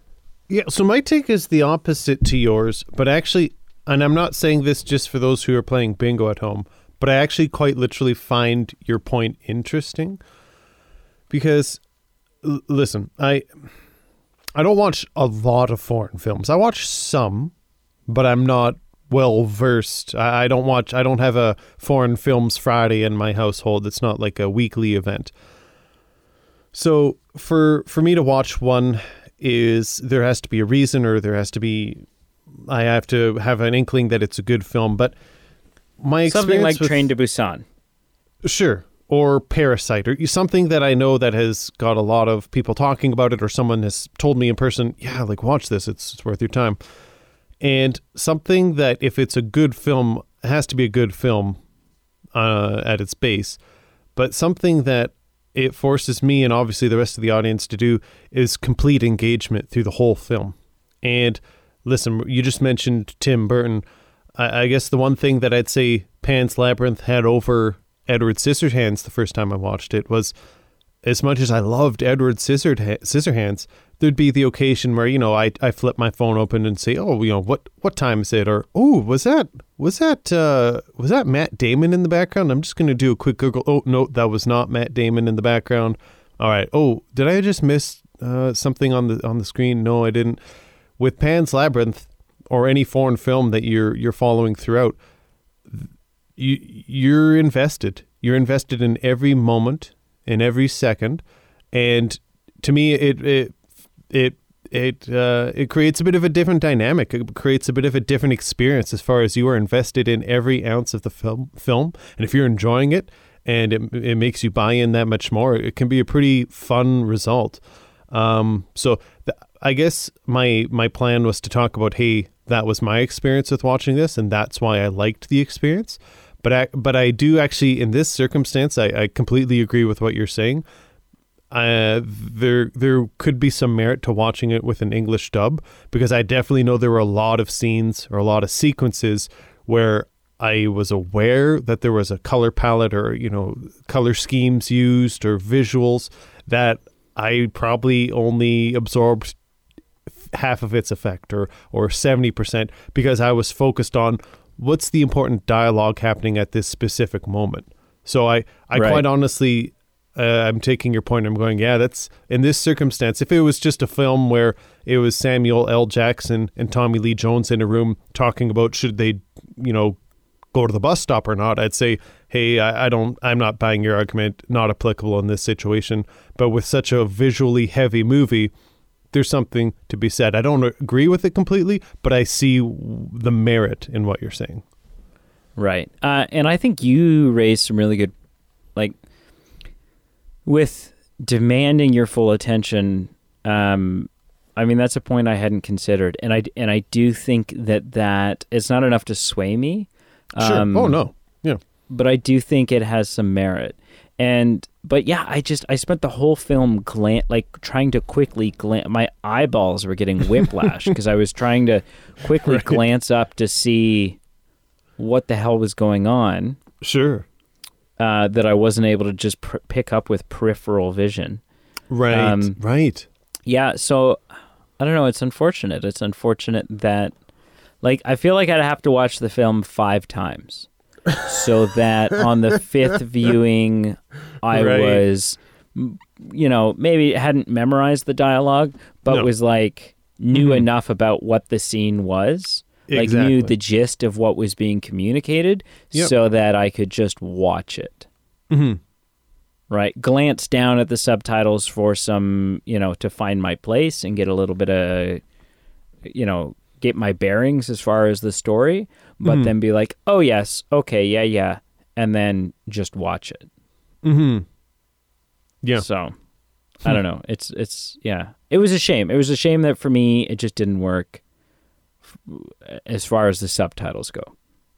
Yeah, so my take is the opposite to yours, but actually, and I'm not saying this just for those who are playing bingo at home, but I actually quite literally find your point interesting because l- listen, I I don't watch a lot of foreign films. I watch some, but I'm not well versed. I, I don't watch. I don't have a foreign films Friday in my household. It's not like a weekly event. So for for me to watch one is there has to be a reason or there has to be I have to have an inkling that it's a good film. But my Something like with, Train to Busan. Sure. Or Parasite, or something that I know that has got a lot of people talking about it, or someone has told me in person, yeah, like watch this, it's, it's worth your time. And something that, if it's a good film, has to be a good film uh, at its base. But something that it forces me and obviously the rest of the audience to do is complete engagement through the whole film. And listen, you just mentioned Tim Burton. I, I guess the one thing that I'd say Pan's Labyrinth had over Edward Scissorhands the first time I watched it was as much as I loved Edward Scissor Scissorhands, there'd be the occasion where you know I I flip my phone open and say, oh, you know what what time is it? Or oh, was that was that uh, was that Matt Damon in the background? I'm just gonna do a quick Google. Oh no, that was not Matt Damon in the background. All right. Oh, did I just miss uh, something on the on the screen? No, I didn't. With Pan's Labyrinth or any foreign film that you're you're following throughout, you you're invested. You're invested in every moment, in every second, and to me, it it it it uh, it creates a bit of a different dynamic. It creates a bit of a different experience as far as you are invested in every ounce of the film. Film, and if you're enjoying it, and it it makes you buy in that much more, it can be a pretty fun result. Um, so th- I guess my my plan was to talk about hey, that was my experience with watching this, and that's why I liked the experience. But I but I do actually in this circumstance, I, I completely agree with what you're saying. Uh, there there could be some merit to watching it with an English dub because I definitely know there were a lot of scenes or a lot of sequences where I was aware that there was a color palette or you know color schemes used or visuals that I probably only absorbed half of its effect or or 70% because I was focused on what's the important dialogue happening at this specific moment. So I I Right. quite honestly uh, I'm taking your point. I'm going, yeah, that's in this circumstance. If it was just a film where it was Samuel L. Jackson and Tommy Lee Jones in a room talking about should they, you know, go to the bus stop or not, I'd say, hey, I, I don't, I'm not buying your argument. Not applicable in this situation. But with such a visually heavy movie, there's something to be said. I don't agree with it completely, but I see the merit in what you're saying. Right. Uh, and I think you raised some really good, like, with demanding your full attention. Um, I mean, that's a point I hadn't considered, and I and I do think that that it's not enough to sway me. Sure. Um, oh no. Yeah. but I do think it has some merit. And but yeah, I just I spent the whole film glan- like trying to quickly glance. My eyeballs were getting whiplash [LAUGHS] because I was trying to quickly Right. glance up to see what the hell was going on. Sure. Uh, that I wasn't able to just pr- pick up with peripheral vision. Right. Um, right. Yeah, so I don't know. It's unfortunate. It's unfortunate that, like, I feel like I'd have to watch the film five times, so [LAUGHS] that on the fifth viewing, I Right. was, you know, maybe hadn't memorized the dialogue, but No. was like knew Mhm. enough about what the scene was, like knew the gist of what was being communicated, Yep. so that I could just watch it hmm right glance down at the subtitles for some you know to find my place and get a little bit of you know get my bearings as far as the story but Mhm. then be like oh yes okay yeah yeah and then just watch it. Mm-hmm. Yeah. So I don't know. It's it's yeah. It was a shame. It was a shame that for me it just didn't work as far as the subtitles go.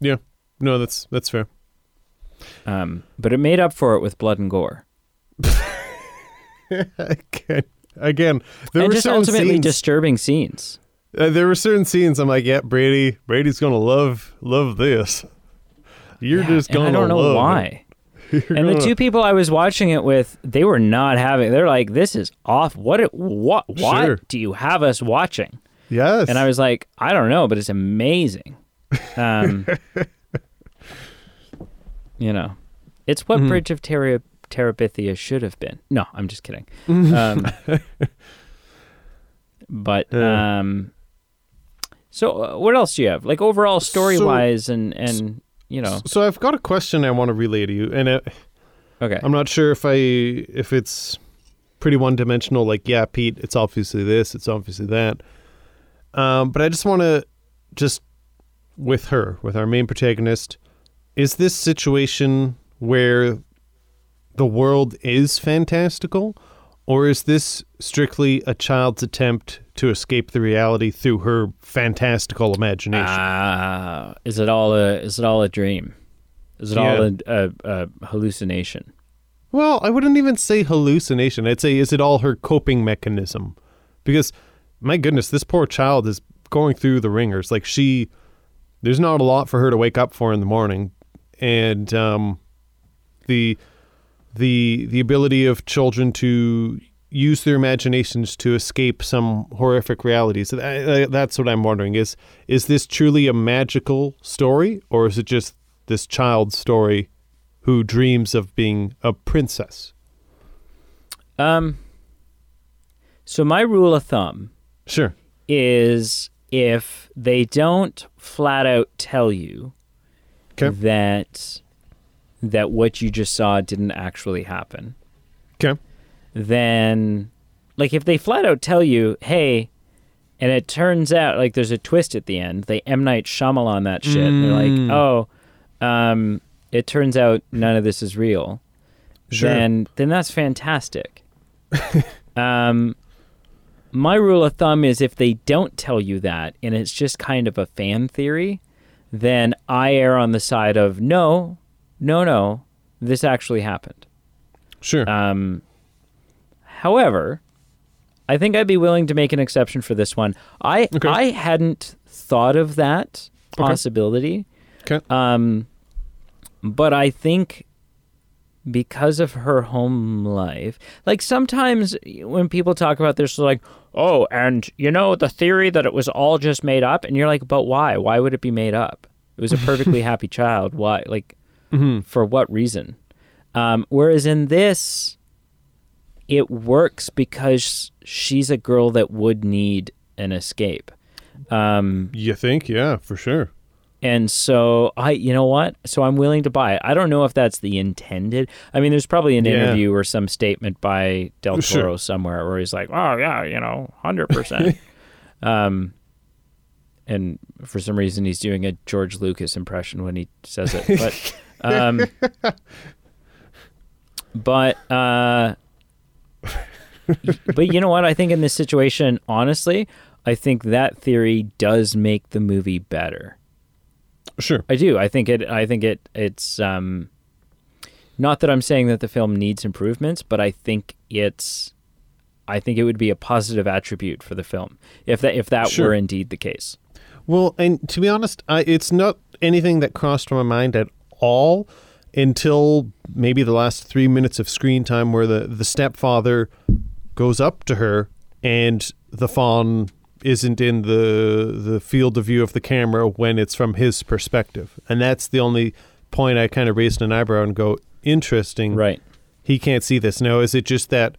Yeah. No, that's that's fair. Um, but it made up for it with blood and gore. [LAUGHS] again, again, there and were just ultimately scenes. disturbing scenes. uh, there were certain scenes. I'm like, yeah, Brady, Brady's gonna love love this. You're Yeah, just gonna. I don't know love why. [LAUGHS] And the two people I was watching it with, they were not having. They're like, "This is off. What? It, what? What Sure. do you have us watching?" Yes. And I was like, "I don't know, but it's amazing." Um, [LAUGHS] you know, it's what Mhm. Bridge of Terra, Terabithia should have been. No, I'm just kidding. [LAUGHS] Um, but Yeah. um, so uh, what else do you have? Like overall story wise, and and you know, So I've got a question I want to relay to you, and uh, okay, I'm not sure if I if it's pretty one dimensional. Like, yeah, Pete, it's obviously this, it's obviously that. Um, but I just want to just with her, with our main protagonist, is this situation where the world is fantastical, or is this strictly a child's attempt to escape the reality through her fantastical imagination? Ah, is it all a is it all a dream? Is it all a, a, a hallucination? Well, I wouldn't even say hallucination. I'd say, is it all her coping mechanism? Because, my goodness, this poor child is going through the ringers. Like, she, there's not a lot for her to wake up for in the morning. And, um, the, the, the ability of children to use their imaginations to escape some horrific realities. That's what I'm wondering. Is, is this truly a magical story, or is it just this child's story who dreams of being a princess. Um. So my rule of thumb Sure. is if they don't flat out tell you 'Kay. that that what you just saw didn't actually happen, Okay. then like if they flat out tell you, hey, and it turns out like there's a twist at the end, they M Night Shyamalan that shit. They're Mm. like, oh, um, it turns out none of this is real. Sure. Then then that's fantastic. [LAUGHS] um, my rule of thumb is if they don't tell you that and it's just kind of a fan theory, then I err on the side of no, no, no, this actually happened. Sure. Um, however, I think I'd be willing to make an exception for this one. I Okay. I hadn't thought of that Okay. possibility. Okay. Um, but I think because of her home life, like sometimes when people talk about this, like, "Oh, and you know the theory that it was all just made up," and you're like, "But why? Why would it be made up? It was a perfectly [LAUGHS] happy child. Why? Like, hmm for what reason? Um, whereas in this, it works because she's a girl that would need an escape. Um, You think? Yeah, for sure. And so I, you know what? So I'm willing to buy it. I don't know if that's the intended. I mean, there's probably an Yeah. interview or some statement by Del Sure. Toro somewhere where he's like, "Oh yeah, you know, hundred percent." [LAUGHS] Um, and for some reason he's doing a George Lucas impression when he says it, but, [LAUGHS] um, but, uh, but you know what? I think in this situation, honestly, I think that theory does make the movie better. Sure. I do. I think it. I think it. It's um, not that I'm saying that the film needs improvements, but I think it's. I think it would be a positive attribute for the film if that if that Sure. were indeed the case. Well, and to be honest, I, it's not anything that crossed my mind at all until maybe the last three minutes of screen time where the, the stepfather goes up to her and the fawn isn't in the the field of view of the camera when it's from his perspective. And that's the only point I kind of raised an eyebrow and go, interesting. Right. he can't see this. Now, is it just that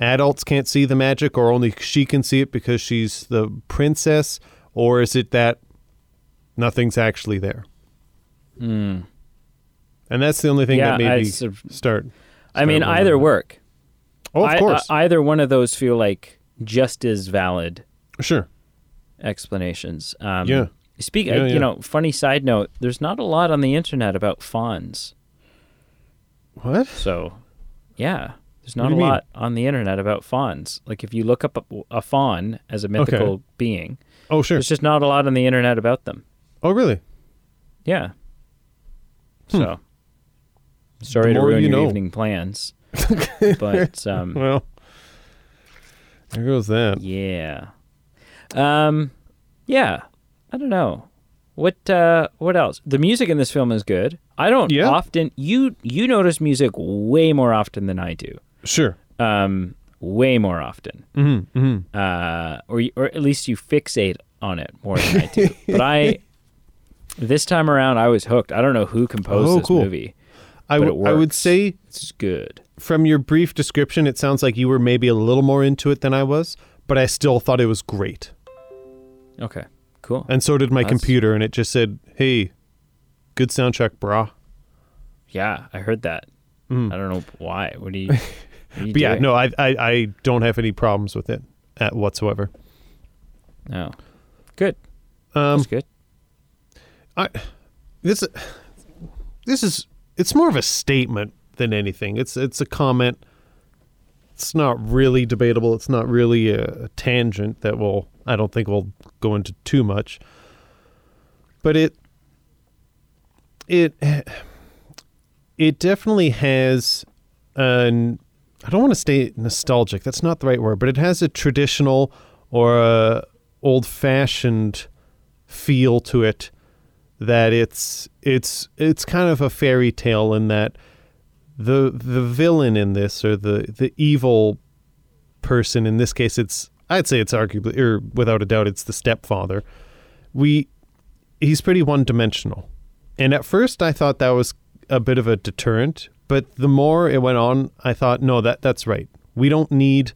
adults can't see the magic, or only she can see it because she's the princess, or is it that nothing's actually there? Mm. And that's the only thing Yeah, that made I me of- start. I mean, either work. Oh, of I- course, I- either one of those feel like just as valid sure. explanations. Um, Yeah. Speak. Yeah, uh, yeah. You know, funny side note. There's not a lot on the internet about fawns. What? So, yeah, there's not a mean? lot on the internet about fawns. Like if you look up a, a fawn as a mythical being, Oh, sure. there's just not a lot on the internet about them. Oh, really? Yeah. So, sorry Hmm. To ruin you your know. evening plans, [LAUGHS] but um, Well, there goes that. yeah, um, yeah. I don't know what uh, what else. The music in this film is good. I don't Yeah. often you you notice music way more often than I do. Sure. Um, way more often. Mm-hmm. Mm-hmm. uh, or or at least you fixate on it more than I do. [LAUGHS] but I this time around I was hooked. I don't know who composed Oh, this cool. movie. I, But w- it I would say It's good. from your brief description, it sounds like you were maybe a little more into it than I was, but I still thought it was great. Okay, cool. And so did my That's- computer, and it just said, "Hey, good soundtrack, brah." Yeah, I heard that. Mm. I don't know why. What do you? What [LAUGHS] you But yeah, no, I, I I don't have any problems with it at whatsoever. no. Good. Um, That's good. I this this is it's more of a statement than anything. It's it's a comment. It's not really debatable. It's not really a, a tangent that will I don't think we'll go into too much. But it it it definitely has an I don't want to say nostalgic. That's not the right word, but it has a traditional or a old-fashioned feel to it that it's it's it's kind of a fairy tale in that the the villain in this or the the evil person in this case it's I'd say it's arguably or without a doubt it's the stepfather. We he's pretty one dimensional and at first I thought that was a bit of a deterrent but the more it went on I thought no that that's right. We don't need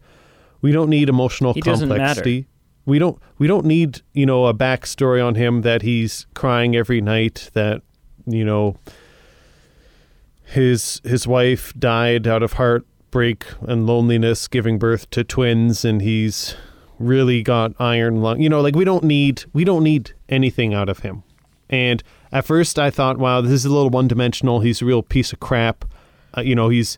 we don't need emotional He complexity. We don't we don't need you know a backstory on him that he's crying every night that you know his his wife died out of heartbreak and loneliness giving birth to twins and he's really got iron lung you know like we don't need we don't need anything out of him. And at first i thought wow this is a little one-dimensional. He's a real piece of crap. Uh, you know he's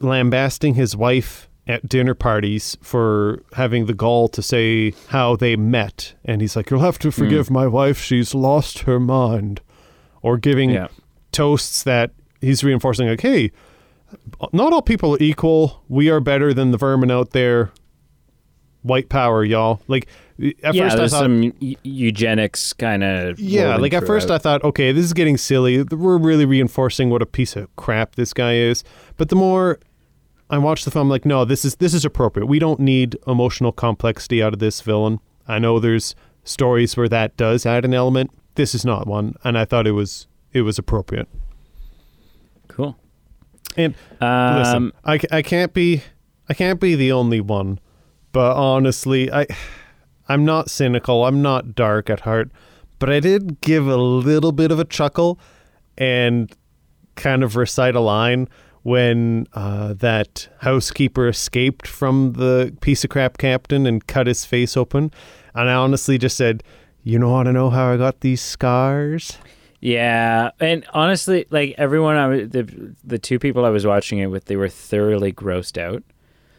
lambasting his wife at dinner parties for having the gall to say how they met. And he's like you'll have to forgive my wife. She's lost her mind. Or giving Yeah. toasts that he's reinforcing like hey not all people are equal we are better than the vermin out there white power y'all like at yeah, first i thought some eugenics kind of. yeah, like at first I thought, okay, this is getting silly. We're really reinforcing what a piece of crap this guy is. But the more I watch the film, I'm like, no, this is this is appropriate. We don't need emotional complexity out of this villain. I know there's stories where that does add an element. This is not one, and I thought it was it was appropriate. And Um, listen, I, I can't be I can't be the only one, but honestly, I I'm not cynical. I'm not dark at heart, but I did give a little bit of a chuckle and kind of recite a line when uh, that housekeeper escaped from the piece of crap captain and cut his face open, and I honestly just said, "You know want to know how I got these scars?" Yeah, and honestly, like everyone, I was, the the two people I was watching it with, they were thoroughly grossed out.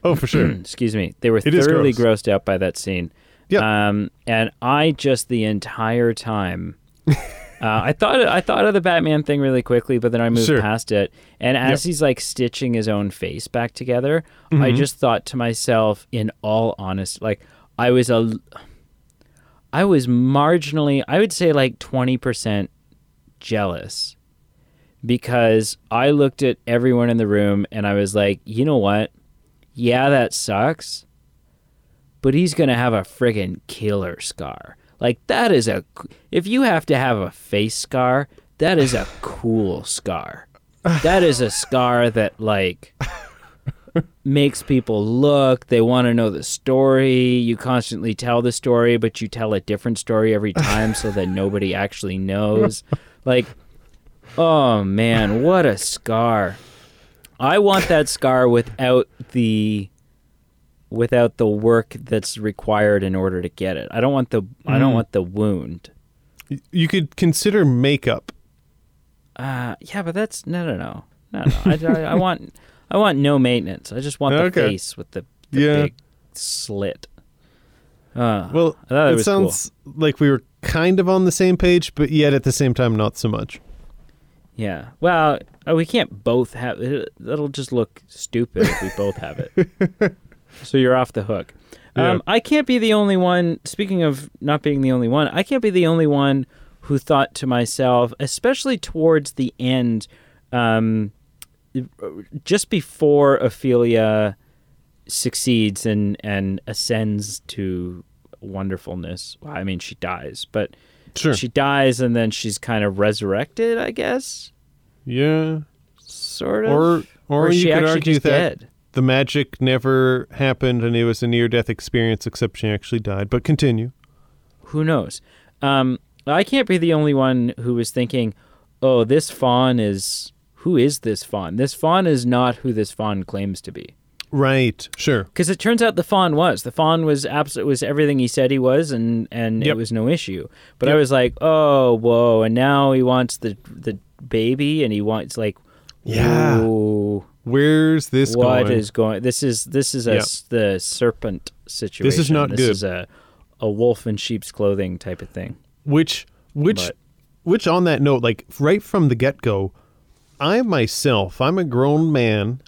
Oh, for sure. [CLEARS THROAT] Excuse me, they were It thoroughly gross. grossed out by that scene. Yeah. Um, and I just the entire time, [LAUGHS] uh, I thought I thought of the Batman thing really quickly, but then I moved Sure. past it. And as he's like stitching his own face back together, I just thought to myself, in all honesty, like I was a, I was marginally, I would say like twenty percent jealous because I looked at everyone in the room and I was like, you know what? Yeah, that sucks, but he's going to have a friggin' killer scar. Like, that is a. If you have to have a face scar, that is a [LAUGHS] cool scar. That is a scar that, like, makes people look. They want to know the story. You constantly tell the story, but you tell a different story every time so that nobody actually knows. Like, oh man, what a scar. I want that scar without the without the work that's required in order to get it. I don't want the I don't Mm. want the wound. You could consider makeup. Uh yeah, but that's no no no. no, no. I, I, I want I want no maintenance. I just want the [LAUGHS] Okay. face with the, the Yeah. big slit. Uh, Well, it it, sounds like we were kind of on the same page, but yet at the same time, not so much. yeah. Well, uh, we can't both have it. That'll just look stupid if we both have it. [LAUGHS] so you're off the hook. Yeah. Um, I can't be the only one. Speaking of not being the only one, I can't be the only one who thought to myself, especially towards the end, um, just before Ophelia succeeds and and ascends to wonderfulness. I mean, she dies, but Sure. she dies and then she's kind of resurrected. I guess, yeah. sort of. Or or, Or you she could argue that dead? the magic never happened and it was a near death experience, except she actually died. But continue. who knows? Um, I can't be the only one who was thinking, "Oh, this fawn is who is this fawn? This fawn is not who this fawn claims to be." Right. Sure. Because it turns out the fawn was the fawn was absolute was everything he said he was, and and Yep. it was no issue. But I was like, "Oh, whoa!" And now he wants the the baby, and he wants like, Yeah. "Whoa, Where's this what going? is going? This is this is a Yep. the serpent situation. This is not this good. is a a wolf in sheep's clothing type of thing." which which But- which on that note like right from the get-go i myself i'm a grown man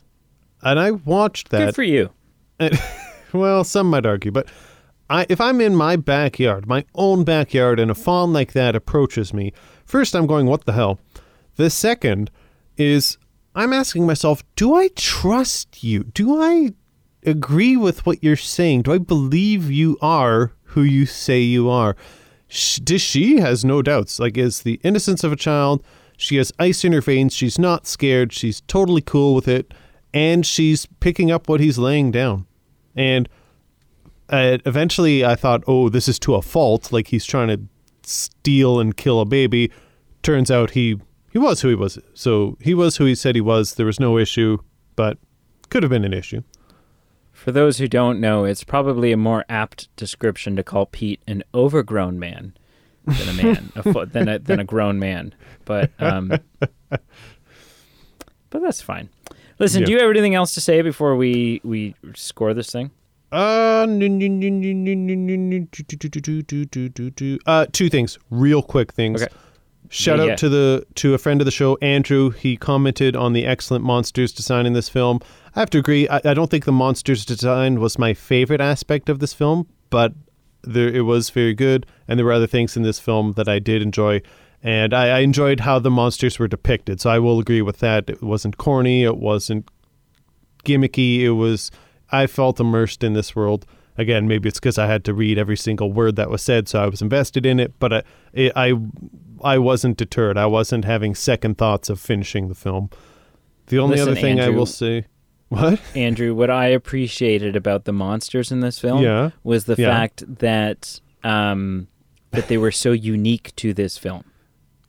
and i watched that. Good for you. [LAUGHS] well some might argue but I, if i'm in my backyard my own backyard and a fawn like that approaches me first i'm going what the hell? The second is i'm asking myself do i trust you? Do i agree with what you're saying? Do i believe you are who you say you are? Sh- does she? Has no doubts. Like is the innocence of a child she has ice in her veins she's not scared she's totally cool with it and she's picking up what he's laying down. And uh, eventually i thought oh this is to a fault like he's trying to steal and kill a baby. Turns out he he was who he was. So he was who he said he was. There was no issue but could have been an issue. For those who don't know, it's probably a more apt description to call Pete an overgrown man than a man, a fo- than a than a grown man. But um, [LAUGHS] but that's fine. Listen, yeah. do you have anything else to say before we we score this thing? Uh, two things, real quick things. Okay. Shout yeah, out yeah. to the to a friend of the show, Andrew. He commented on the excellent monsters design in this film. I have to agree. I, I don't think the monsters design was my favorite aspect of this film, but there it was very good, and there were other things in this film that I did enjoy. And I, I enjoyed how the monsters were depicted. So I will agree with that. It wasn't corny. It wasn't gimmicky. It was I felt immersed in this world. Again, maybe it's because I had to read every single word that was said, so I was invested in it. But I, it, I, I wasn't deterred. I wasn't having second thoughts of finishing the film. The only Listen, other thing I will say, what? Andrew, what I appreciated about the monsters in this film Yeah. was the Yeah. fact that um, that they were so unique to this film.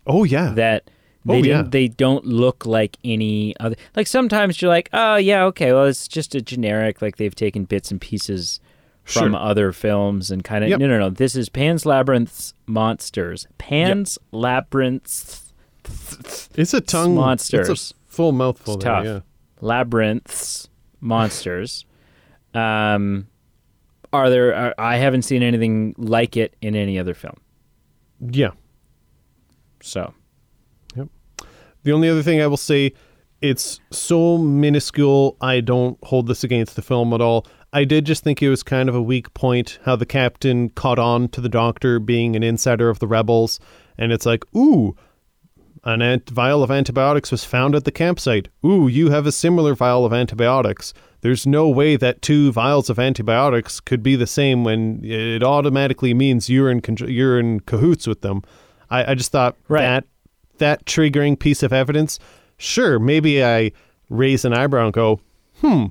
Oh yeah, that they Oh, yeah. they don't look like any other like sometimes you're like oh yeah okay well it's just a generic like they've taken bits and pieces from Sure. other films and kind of Yep. no no no this is Pan's Labyrinth's monsters Pan's Labyrinth's it's a tongue monsters. It's a full mouthful. It's there, tough. Yeah. Labyrinth's monsters um are there are, I haven't seen anything like it in any other film Yeah. So The only other thing I will say, it's so minuscule. I don't hold this against the film at all. I did just think it was kind of a weak point how the captain caught on to the doctor being an insider of the rebels, and it's like, ooh, an ant- vial of antibiotics was found at the campsite. Ooh, you have a similar vial of antibiotics. There's no way that two vials of antibiotics could be the same when it automatically means you're in con- you're in cahoots with them. I, I just thought Right. that that triggering piece of evidence, sure, maybe I raise an eyebrow and go, hmm,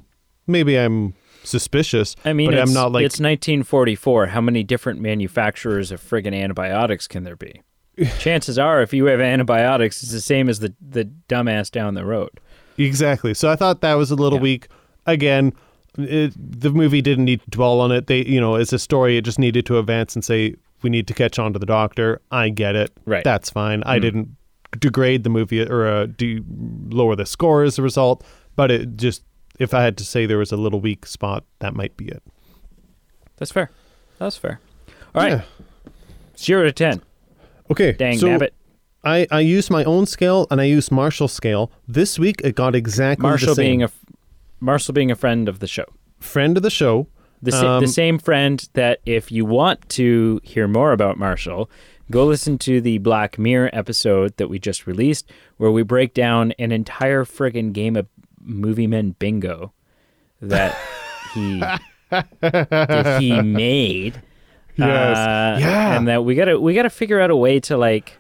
maybe I'm suspicious. I mean, I'm not like it's 1944. How many different manufacturers of friggin' antibiotics can there be? [LAUGHS] Chances are, if you have antibiotics, it's the same as the the dumbass down the road. exactly. So I thought that was a little Yeah. weak. Again, it, the movie didn't need to dwell on it. They, you know, as a story, it just needed to advance and say we need to catch on to the doctor. I get it. Right. That's fine. I didn't degrade the movie or uh, de- lower the score as a result. But it just, if I had to say there was a little weak spot, that might be it. That's fair. That's fair. All right. Yeah. Zero to ten. Okay. Dang so nabbit. I, I used my own scale and I use Marshall's scale. This week it got exactly Marshall the same. being a Marshall being a friend of the show. friend of the show. The, sa- Um, the same friend that if you want to hear more about Marshall, go listen to the Black Mirror episode that we just released, where we break down an entire friggin' game of Movie Men Bingo that he that he [LAUGHS] made. Yes. Uh, Yeah. and that we gotta we gotta figure out a way to like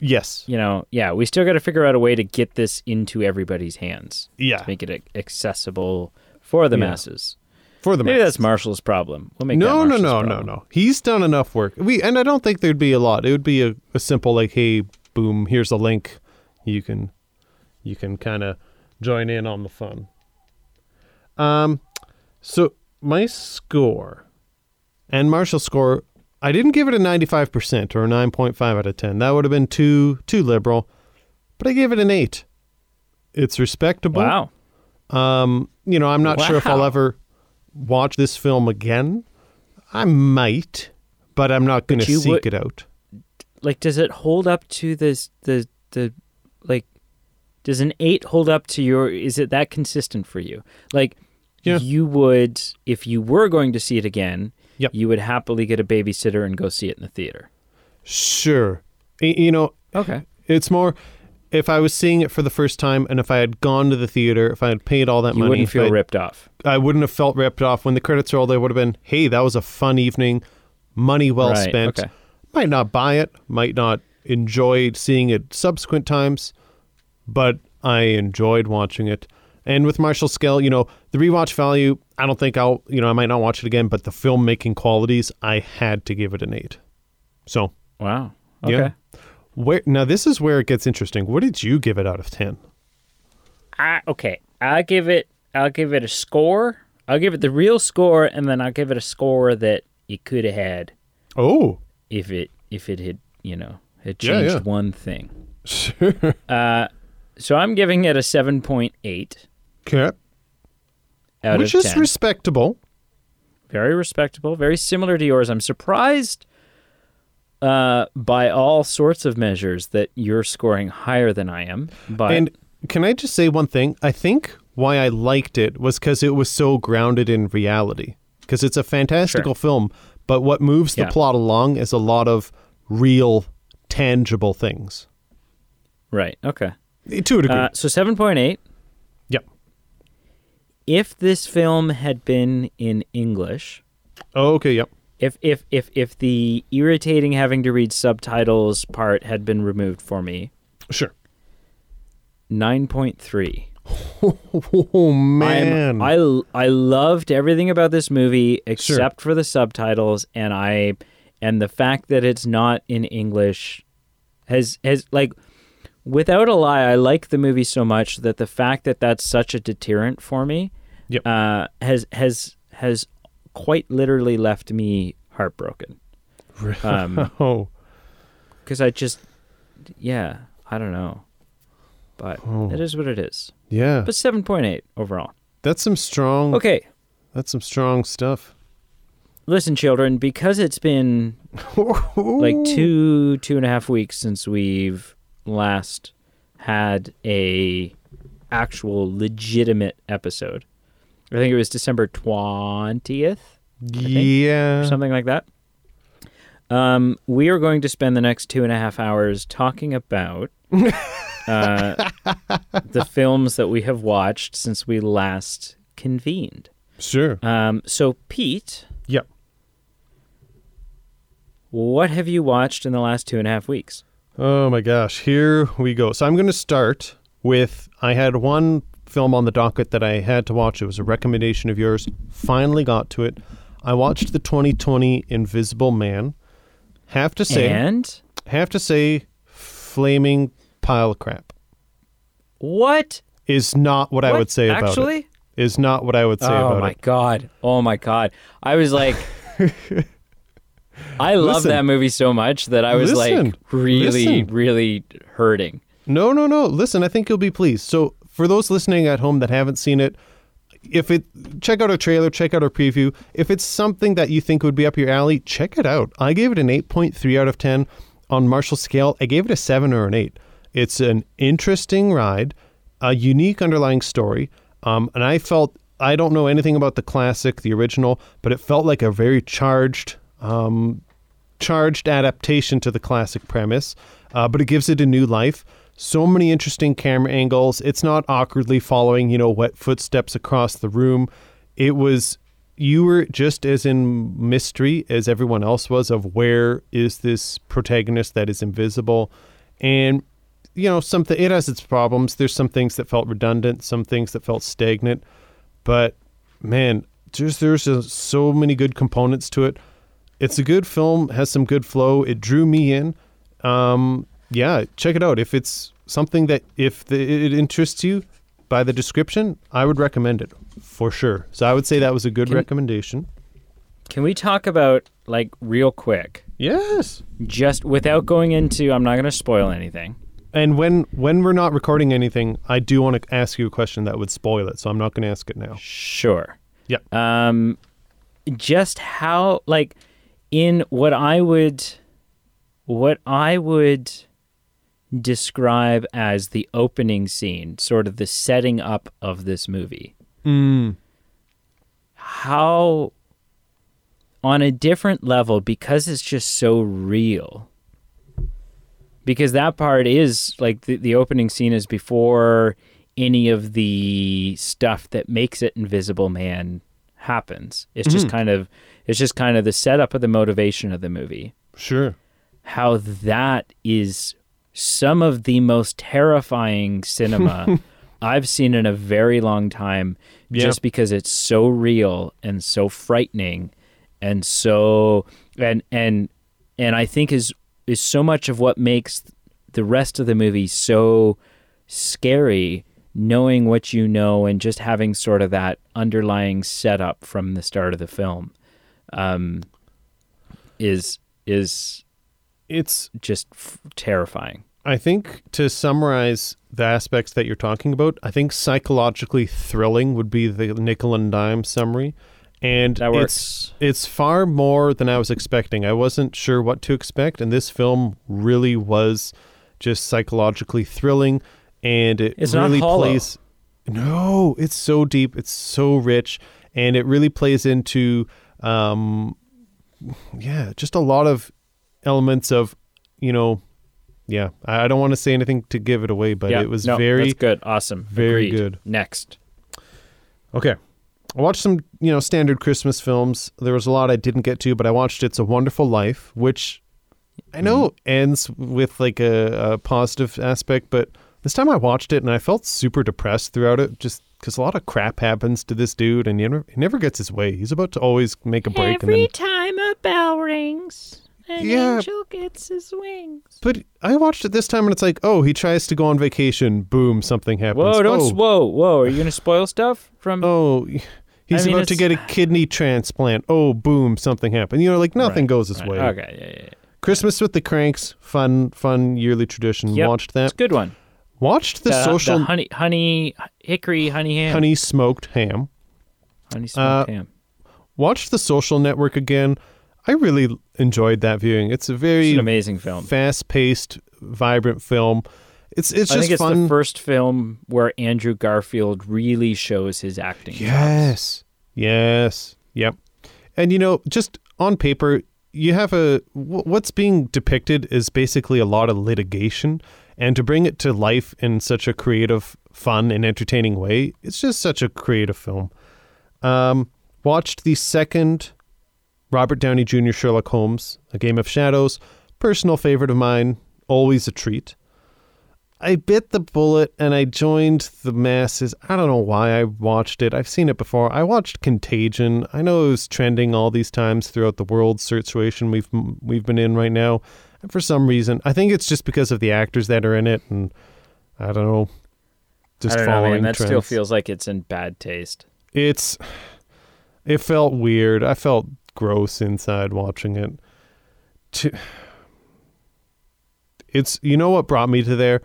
Yes. you know yeah we still gotta figure out a way to get this into everybody's hands Yeah. to make it accessible for the Yeah. masses. For the Maybe masses. that's Marshall's problem. We'll make no, that no, no, no, problem. no. He's done enough work. We and I don't think there'd be a lot. It would be a, a simple like, hey, boom, here's a link. You can you can kind of join in on the fun. Um, so my score and Marshall's score, I didn't give it a ninety-five percent or a nine point five out of ten. That would have been too too liberal, but I gave it an eight. It's respectable. Wow. Um, you know, I'm not sure if I'll ever watch this film again. I might, but I'm not going to seek would- it out. Like, does it hold up to this? The the like, does an eight hold up to your? Is it that consistent for you? Like, Yeah. you would if you were going to see it again. Yep. You would happily get a babysitter and go see it in the theater. Sure. You know, Okay. it's more if I was seeing it for the first time and if I had gone to the theater, if I had paid all that You money, wouldn't feel I'd- ripped off. I wouldn't have felt ripped off. When the credits rolled, I would have been, hey, that was a fun evening, money well Right, spent. okay. Might not buy it, might not enjoy seeing it subsequent times, but I enjoyed watching it. And with Marshall Scale, you know, the rewatch value, I don't think I'll, you know, I might not watch it again, but the filmmaking qualities, I had to give it an eight. So, Wow. Okay. yeah. Where now this is where it gets interesting. What did you give it out of 10? I, okay. I'll give it. I'll give it a score. I'll give it the real score, and then I'll give it a score that it could have had Oh, if it if it had you know had Yeah, changed yeah. one thing. sure. [LAUGHS] Uh, so I'm giving it a seven point eight Okay. out Which is ten. respectable. very respectable, very similar to yours. I'm surprised uh, by all sorts of measures that you're scoring higher than I am. But And can I just say one thing? I think why I liked it was because it was so grounded in reality. Because it's a fantastical film, but what moves the Yeah. plot along is a lot of real, tangible things. right, okay. To a degree. Uh, so seven point eight. yep. If this film had been in English, Oh, okay, yep. If if if if the irritating having to read subtitles part had been removed for me, Sure. nine point three. [LAUGHS] Oh, man. I I loved everything about this movie except for the subtitles, and I and the fact that it's not in English has has like without a lie, I like the movie so much that the fact that that's such a deterrent for me Yep. uh, has has has quite literally left me heartbroken um, [LAUGHS] oh, because I just yeah I don't know, but Oh. it is what it is. yeah. But seven point eight overall. That's some strong. Okay. That's some strong stuff. Listen, children, because it's been [LAUGHS] like two, two and a half weeks since we've last had a actual legitimate episode. I think it was December twentieth, Yeah. something like that. Um, we are going to spend the next two and a half hours talking about [LAUGHS] uh, the films that we have watched since we last convened. Sure. Um, so, Pete, Yep. what have you watched in the last two and a half weeks? Oh my gosh, here we go. So I'm going to start with I had one film on the docket that I had to watch. It was a recommendation of yours. Finally got to it. I watched the 2020 Invisible Man. Have to say, And have to say, flaming pile of crap what? is not what, I would say about Actually? it. Is not what I would say oh about it. Oh my god! Oh my god! I was like, I [LAUGHS] love Listen. that movie so much that I was Listen. like really, Listen. really hurting. No, no, no. Listen, I think you'll be pleased. So, for those listening at home that haven't seen it, if it check out our trailer, check out our preview. If it's something that you think would be up your alley, check it out. I gave it an 8.3 out of 10 on Marshall scale. I gave it a 7 or an 8. It's an interesting ride, a unique underlying story, um, and I felt I don't know anything about the classic, the original, but it felt like a very charged, um, charged adaptation to the classic premise. Uh, but it gives it a new life. So many interesting camera angles. It's not awkwardly following, you know, wet footsteps across the room. It was you were just as in mystery as everyone else was of where is this protagonist that is invisible, and you know, something it has its problems. There's some things that felt redundant, some things that felt stagnant, but man, just there's just so many good components to it. It's a good film, has some good flow. It drew me in. Um, yeah, check it out. If it's something that if the, it interests you by the description, I would recommend it for sure. So I would say that was a good Can- recommendation. Can we talk about like real quick, Yes. just without going into? I'm not going to spoil anything. And when when we're not recording anything, I do want to ask you a question that would spoil it, so I'm not going to ask it now. Sure. Yeah. Um, just how like in what I would, what I would describe as the opening scene, sort of the setting up of this movie. Mm. How, on a different level, because it's just so real. Because that part is like the, the opening scene is before any of the stuff that makes it Invisible Man happens. It's just Mhm. kind of it's just kind of the setup of the motivation of the movie. Sure. How that is some of the most terrifying cinema [LAUGHS] I've seen in a very long time Yeah. just because it's so real and so frightening and so and and and I think is is so much of what makes the rest of the movie so scary knowing what you know and just having sort of that underlying setup from the start of the film um, is is It's just f- terrifying. I think to summarize the aspects that you're talking about, I think psychologically thrilling would be the nickel and dime summary. And it's it's far more than I was expecting. I wasn't sure what to expect, and this film really was just psychologically thrilling, and it It's really plays. No, it's so deep, it's so rich, and it really plays into, um, yeah, just a lot of elements of, you know, yeah. I I don't want to say anything to give it away, but yeah, it was no, very that's good. Awesome. very Agreed. good. Next. Okay. I watched some, you know, standard Christmas films. There was a lot I didn't get to, but I watched It's a Wonderful Life, which I know mm-hmm. ends with like a, a positive aspect, but this time I watched it and I felt super depressed throughout it just because a lot of crap happens to this dude and he never, he never gets his way. He's about to always make a break and then. time a bell rings, an Yeah. angel gets his wings. But I watched it this time and it's like, oh, he tries to go on vacation. Boom, something happens. Whoa! Don't oh, whoa whoa! Are you gonna spoil stuff from? oh, he's I mean, about to get a kidney transplant. Oh, boom, something happened. You know, like nothing Right, goes his right. way. Okay, yeah, yeah, yeah. Christmas with the Cranks, fun, fun yearly tradition. Yep. Watched It's that. a good one. Watched the, social honey honey hickory honey ham honey smoked ham. honey smoked uh, ham. Watched the Social Network again. I really enjoyed that viewing. It's a It's very an amazing film. fast-paced, vibrant film. It's it's I just think it's fun. the first film where Andrew Garfield really shows his acting. Yes. Yes. Yep. And you know, just on paper, you have a what's being depicted is basically a lot of litigation, and to bring it to life in such a creative, fun, and entertaining way, it's just such a creative film. Um, watched the second Robert Downey Jr. Sherlock Holmes, A Game of Shadows, personal favorite of mine, always a treat. I bit the bullet and I joined the masses. I don't know why I watched it. I've seen it before. I watched Contagion. I know it was trending all these times throughout the world situation we've we've been in right now. And for some reason, I think it's just because of the actors that are in it and I don't know. Just I don't know, following man. That trends. still feels like it's in bad taste. It's it felt weird. I felt gross inside watching it. To, it's you know what brought me to there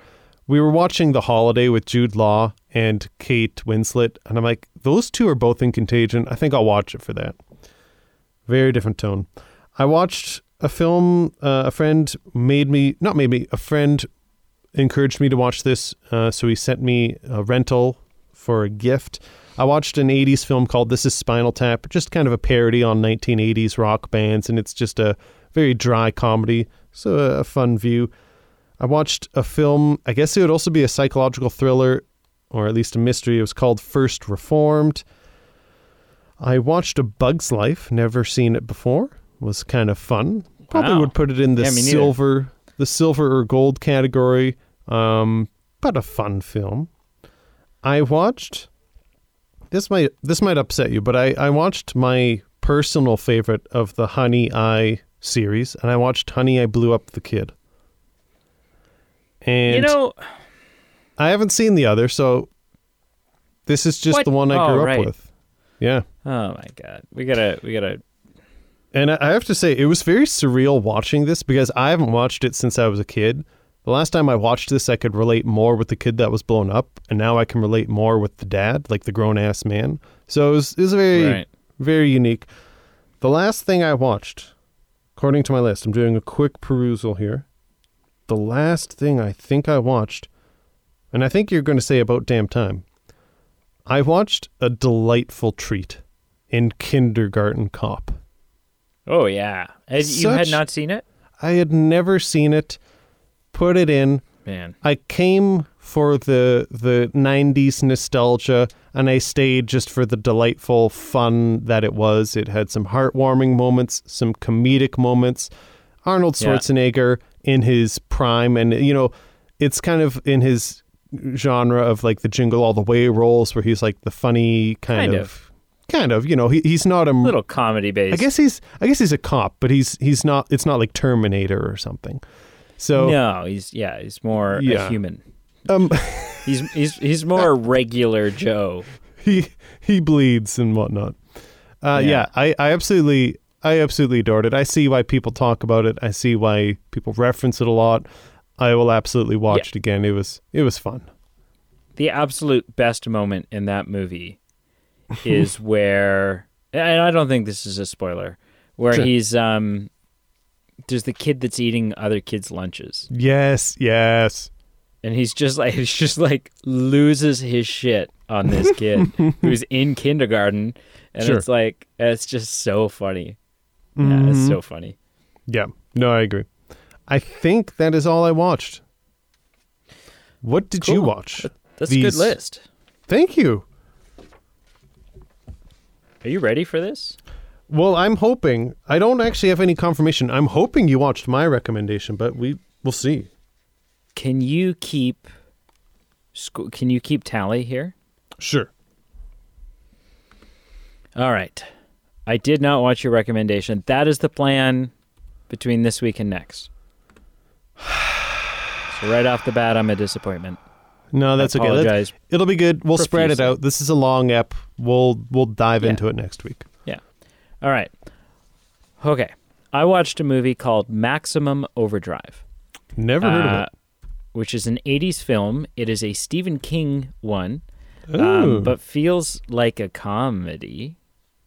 we were watching The Holiday with Jude Law and Kate Winslet, and I'm like, those two are both in Contagion. I think I'll watch it for that. Very different tone. I watched a film. Uh, a friend made me, not made me, a friend encouraged me to watch this. Uh, so he sent me a rental for a gift. I watched an 80s film called This is Spinal Tap, just kind of a parody on 1980s rock bands, and it's just a very dry comedy. So a, fun view. I watched a film, I guess it would also be a psychological thriller, or at least a mystery. It was called First Reformed. I watched A Bug's Life, never seen it before. was kind of fun. Probably Wow. would put it in the Yeah, silver the silver or gold category. Um, but a fun film. I watched this might this might upset you, but I, I watched my personal favorite of the Honey I series, and I watched Honey I Blew Up the Kid. And you know, I haven't seen the other, so this is just What? the one I Oh, grew right. up with. Yeah. oh my god, we gotta, we gotta. And I have to say, it was very surreal watching this because I haven't watched it since I was a kid. The last time I watched this, I could relate more with the kid that was blown up, and now I can relate more with the dad, like the grown ass man. So it was, it was very, Right. very unique. The last thing I watched, according to my list, I'm doing a quick perusal here. The last thing I think I watched, and I think you're going to say about damn time, I watched a delightful treat in Kindergarten Cop. Oh yeah, Had- you had not seen it, I had never seen it. Put it in. man. I came for the the 90s nostalgia and I stayed just for the delightful fun that it was. It had some heartwarming moments, some comedic moments. Arnold Yeah. Schwarzenegger in his prime and you know, it's kind of in his genre of like the jingle all the way roles where he's like the funny kind, Kind of, of. kind of, you know, he, he's not a Little comedy based. I guess he's I guess he's a cop, but he's he's not it's not like Terminator or something. So no, he's yeah, he's more Yeah. a human. um [LAUGHS] He's he's he's more regular Joe. [LAUGHS] he he bleeds and whatnot. Uh, yeah. Yeah. I, I absolutely I absolutely adored it. I see why people talk about it. I see why people reference it a lot. I will absolutely watch Yeah. it again. It was it was fun. The absolute best moment in that movie is [LAUGHS] where, and I don't think this is a spoiler, where Sure. he's um, there's the kid that's eating other kids' lunches, Yes, yes. and he's just like [LAUGHS] he's just like loses his shit on this kid [LAUGHS] who's in kindergarten, and Sure. it's like it's just so funny. Yeah, it's Mhm. so funny. Yeah. No, I agree. I think that is all I watched. What did you watch? That's a good list. Thank you. Are you ready for this? Well, I'm hoping. I don't actually have any confirmation. I'm hoping you watched my recommendation, but we will see. Can you keep can you keep tally here? Sure. All right. I did not watch your recommendation. That is the plan between this week and next. [SIGHS] So right off the bat, I'm a disappointment. No, that's okay. That's-. It'll be good. We'll spread it out. This is a long ep. We'll we'll dive Yeah. into it next week. All right. Okay. I watched a movie called Maximum Overdrive, Never heard uh, of it. which is an 80s film. It is a Stephen King one, um, but feels like a comedy.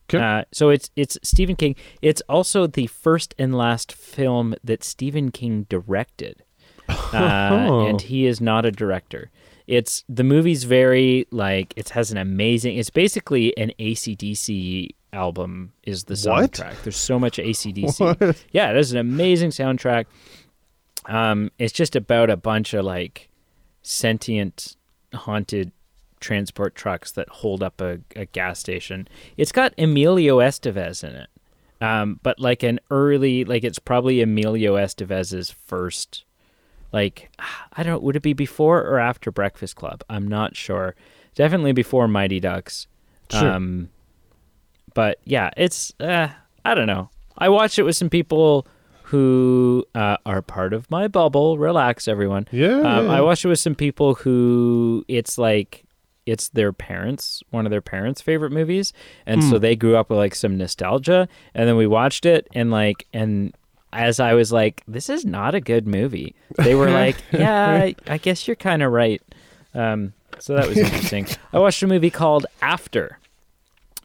'Kay. Uh, so it's it's Stephen King. It's also the first and last film that Stephen King directed, [LAUGHS] uh, Oh. and he is not a director. It's the movie's very like it has an amazing. It's basically an ACDC album. Is the What? soundtrack? There's so much ACDC. [LAUGHS] What? Yeah, it is an amazing soundtrack. Um, it's just about a bunch of like sentient, haunted transport trucks that hold up a, a gas station. It's got Emilio Estevez in it, um, but like an early, like it's probably Emilio Estevez's first. Like, I don't. Would it be before or after Breakfast Club? I'm not sure. Definitely before Mighty Ducks. Sure. Um, but yeah, it's uh, I don't know. I watched it with some people who uh, are part of my bubble. Relax, everyone. yeah, Um. I watched it with some people who it's like it's their parents, one of their parents' favorite movies, and Hmm. so they grew up with like some nostalgia. And then we watched it, and like, and as I was like, "This is not a good movie," they were [LAUGHS] like, "Yeah, I, I guess you're kind of right." Um, so that was interesting. [LAUGHS] I watched a movie called After.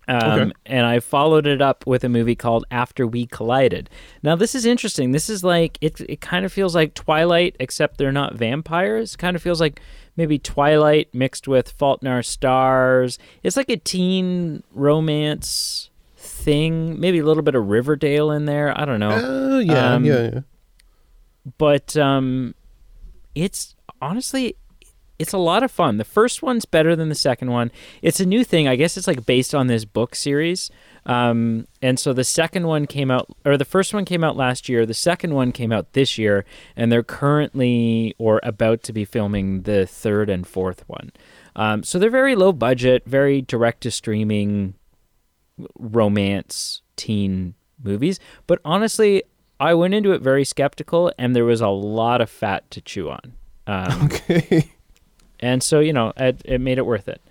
Um, Okay. And I followed it up with a movie called After We Collided. Now, this is interesting. This is like, it, it kind of feels like Twilight, except they're not vampires. kind of feels like maybe Twilight mixed with Fault in Our Stars. It's like a teen romance thing, maybe a little bit of Riverdale in there. I don't know Oh yeah, Um, yeah, yeah. but um, it's honestly it's a lot of fun. The first one's better than the second one. It's a new thing. I guess it's like based on this book series. Um, and so the second one came out, or the first one came out last year. The second one came out this year, and they're currently or about to be filming the third and fourth one. Um, so they're very low budget, very direct to streaming romance teen movies. But honestly, I went into it very skeptical, and there was a lot of fat to chew on. Um, [LAUGHS] Okay. And so you know, it, it made it worth it.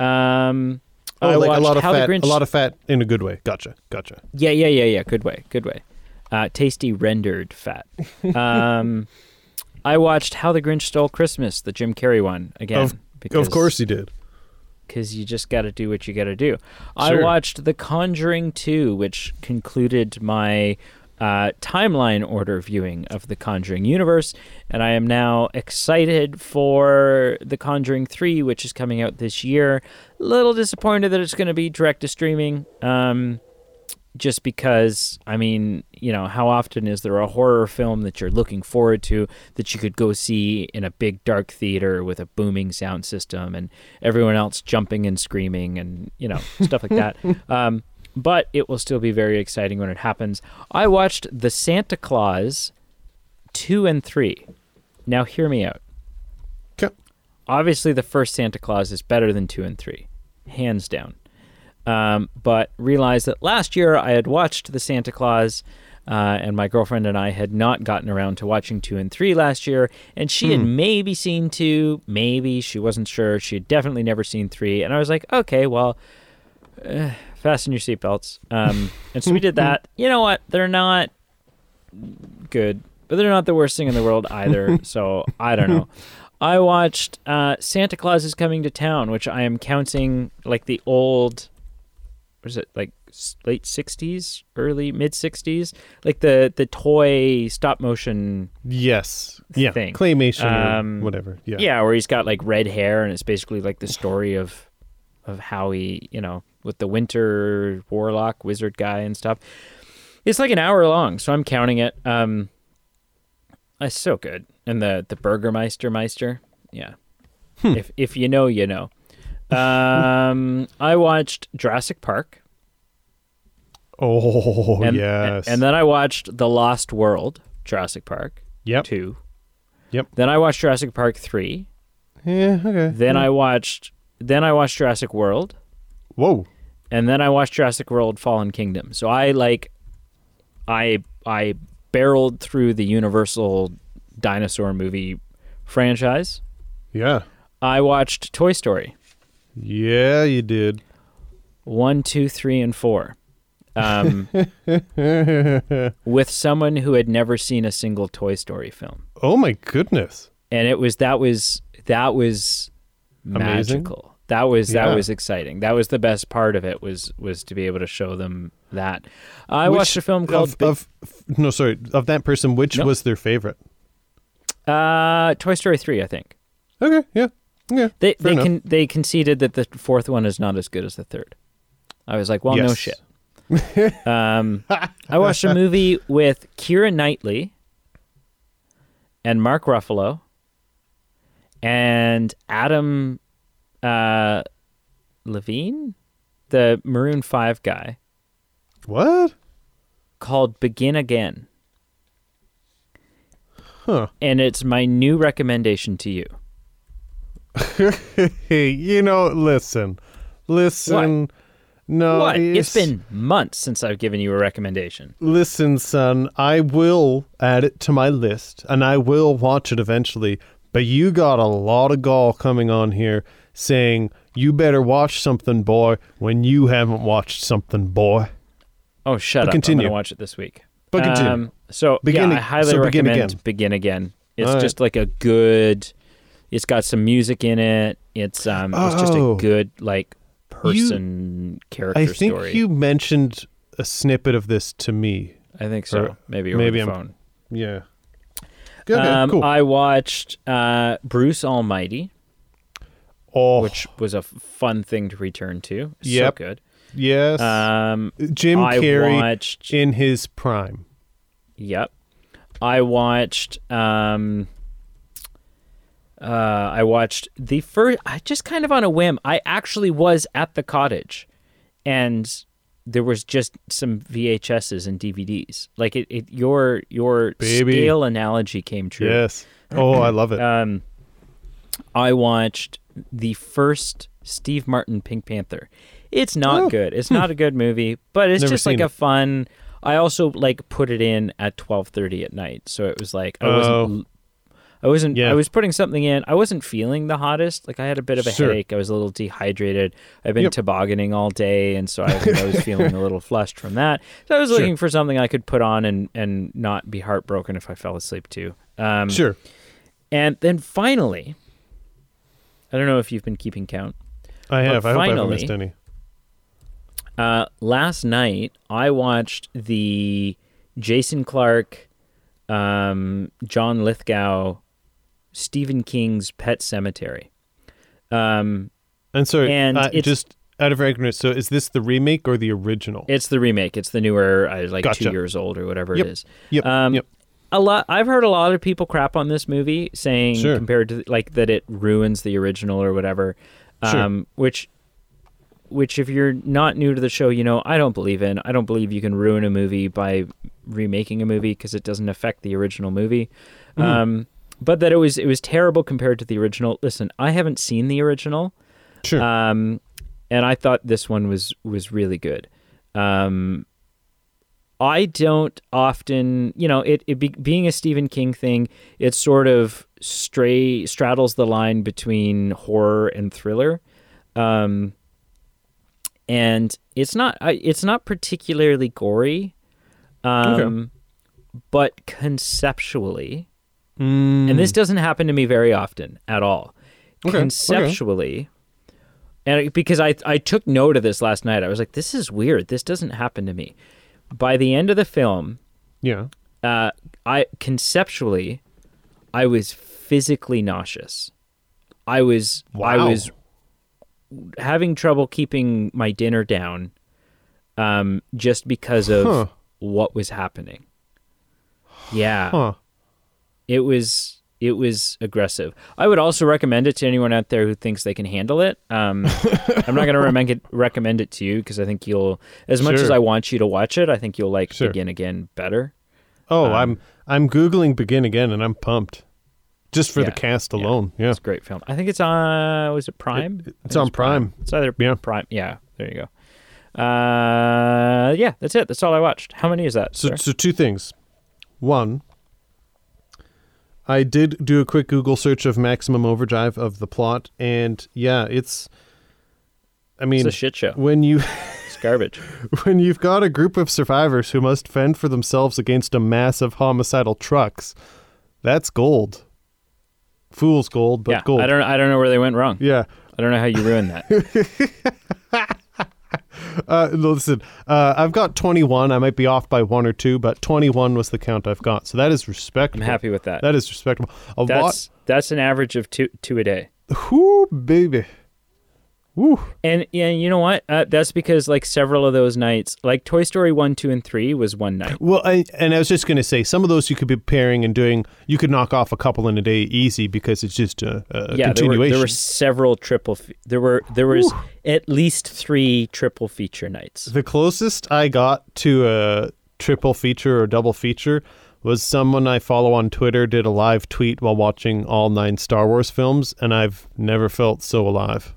Um, Oh, I like a lot of How fat. Grinch. A lot of fat in a good way. Gotcha. Gotcha. yeah, yeah, yeah, yeah. Good way, good way. Uh, tasty rendered fat. [LAUGHS] Um, I watched How the Grinch Stole Christmas, the Jim Carrey one again. Of- because, Of course he did. because you just got to do what you got to do. I watched The Conjuring 2, which concluded my uh, timeline order viewing of The Conjuring universe, and I am now excited for The Conjuring 3, which is coming out this year. A little disappointed that it's going to be direct to streaming. Um, just because, I mean, you know, how often is there a horror film that you're looking forward to that you could go see in a big dark theater with a booming sound system and everyone else jumping and screaming and, you know, stuff like that. [LAUGHS] Um, but it will still be very exciting when it happens. I watched The Santa Claus 2 and 3. Now, hear me out. 'Kay. Obviously, the first Santa Claus is better than 2 and 3, hands down um, but realized that last year I had watched The Santa Claus, uh, and my girlfriend and I had not gotten around to watching two and three last year, and she had maybe seen two, maybe she wasn't sure. She had definitely never seen three, and I was like, okay, well, uh, fasten your seatbelts. Um, and so we did that. You know what? They're not good, but they're not the worst thing in the world either. [LAUGHS] so I don't know. I watched uh, Santa Claus is Coming to Town, which I am counting like the old what is it like late 60s early mid 60s like the the toy stop motion Yes. Yeah. Thing. Claymation Um, whatever. Yeah. yeah. where he's got like red hair and it's basically like the story of of how he you know with the winter warlock wizard guy and stuff it's like an hour long so i'm counting it um it's so good and the the burgermeister meister yeah if if you know you know um [LAUGHS] i watched jurassic park Oh and, yes. and then I watched The Lost World, Jurassic Park Yep. 2. Yep. Then I watched Jurassic Park 3. Yeah. Okay. Then I watched then I watched Jurassic World, Whoa. And then I watched Jurassic World Fallen Kingdom. So I like I I barreled through the Universal dinosaur movie franchise. Yeah. I watched Toy Story Yeah, you did. one, two, three, and 4. Um, [LAUGHS] with someone who had never seen a single Toy Story film. oh my goodness. and it was that was that was Amazing. magical. That was that was exciting. That was the best part of it was was to be able to show them that. I Which watched a film called of, of no sorry of that person. Which No. was their favorite? Uh, Toy Story three, I think. Okay. Yeah. Yeah. They they enough. can they conceded that the fourth one is not as good as the third. I was like, well, no shit. [LAUGHS] um, I watched a movie with Keira Knightley and Mark Ruffalo and Adam uh, Levine, the Maroon Five guy, What? called Begin Again, Huh. and it's my new recommendation to you. Hey, [LAUGHS] you know, listen, listen. No, what? It's it's been months since I've given you a recommendation. Listen, son, I will add it to my list and I will watch it eventually. But you got a lot of gall coming on here saying you better watch something, boy, when you haven't watched something, boy. Oh, shut But up! continue. I'm gonna watch it this week. But continue. Um, So Begin yeah, I highly so Begin recommend Again. Begin Again. It's All right. just like a good. It's got some music in it. It's um. It's just Oh. a good like person character I think story. you mentioned a snippet of this to me. I think so. or maybe maybe I'm- phone. Yeah. Good. okay, um, cool. I watched uh, Bruce Almighty, oh, which was a fun thing to return to. Yep. So good. yes. Um, Jim I Carrey watched. in his prime. Yep. I watched um uh I watched the first I just kind of on a whim. I actually was at the cottage and there was just some VHSs and DVDs. Like it, it your your Baby. scale analogy came true. Yes. Oh, I love it. Um I watched the first Steve Martin Pink Panther. It's not Oh, good. It's not a good movie, but it's Never just like seen a fun. I also like put it in at twelve thirty at night, so it was like I wasn't. I wasn't. Yeah. I was putting something in. I wasn't feeling the hottest. Like I had a bit of a Sure. headache. I was a little dehydrated. I've been Yep. tobogganing all day, and so I, I was [LAUGHS] feeling a little flushed from that. So I was Sure. looking for something I could put on and and not be heartbroken if I fell asleep too. Um, sure. And then finally, I don't know if you've been keeping count. I have. I hope I haven't missed any. Uh, last night, I watched the Jason Clarke, um, John Lithgow, Stephen King's Pet Sematary. Um, And so, and uh, just out of ignorance, so is this the remake or the original? it's the remake. It's the newer, uh, like Gotcha. two years old or whatever Yep. it is. yep. Um, yep. A lot. I've heard a lot of people crap on this movie, saying Sure. compared to like that it ruins the original or whatever. Sure. Um, which, which if you're not new to the show, you know I don't believe in. I don't believe you can ruin a movie by remaking a movie because it doesn't affect the original movie. Mhm. Um, but that it was it was terrible compared to the original. Listen, I haven't seen the original. Sure. Um, and I thought this one was was really good. Um, I don't often, you know, it, it be, being a Stephen King thing, it sort of stray straddles the line between horror and thriller. Um, and it's not it's not particularly gory. Um, but conceptually, and this doesn't happen to me very often at all. Mm. Okay, okay. Conceptually, and because I I took note of this last night, I was like, this is weird. This doesn't happen to me. By the end of the film, yeah. uh, I conceptually, I was physically nauseous. I was I was having trouble keeping my dinner down, um, just because of Huh. what was happening. Yeah, Huh. it was it was aggressive. I would also recommend it to anyone out there who thinks they can handle it. Um, [LAUGHS] I'm not going to recommend it, recommend it to you because I think you'll, as much Sure. as I want you to watch it, I think you'll like Sure. Begin Again better. Oh, Um, I'm I'm googling Begin Again, and I'm pumped, just for the cast alone. Yeah. It's a great film. I think it's on. Was it Prime? It- it's on Prime. It's either Yeah. Prime. Yeah. There you go. Uh, yeah, that's it. That's all I watched. How many is that? So, sir? so two things. One, I did do a quick Google search of Maximum Overdrive of the plot, and yeah, it's. I mean, it's a shit show. when you [LAUGHS] It's garbage. [LAUGHS] when you've got a group of survivors who must fend for themselves against a mass of homicidal trucks, that's gold. Fool's gold, but yeah. gold. I don't. I don't know where they went wrong. yeah. I don't know how you ruined that. [LAUGHS] [LAUGHS] Uh, listen, uh, I've got 21. I might be off by one or two, but 21 was the count I've got. So that is respectable. I'm happy with that. That is respectable. A lot. That's that's an average of two two a day. Whoo, baby. Woo. And yeah, you know what? Uh, that's because like several of those nights, like Toy Story one, two, and three was one night. Well, I, and I was just going to say, some of those you could be pairing and doing, you could knock off a couple in a day easy because it's just a, a yeah, there were, there were several triple. Fe- there were there was at least three triple feature nights. The closest I got to a triple feature or double feature was someone I follow on Twitter did a live tweet while watching all nine Star Wars films, and I've never felt so alive.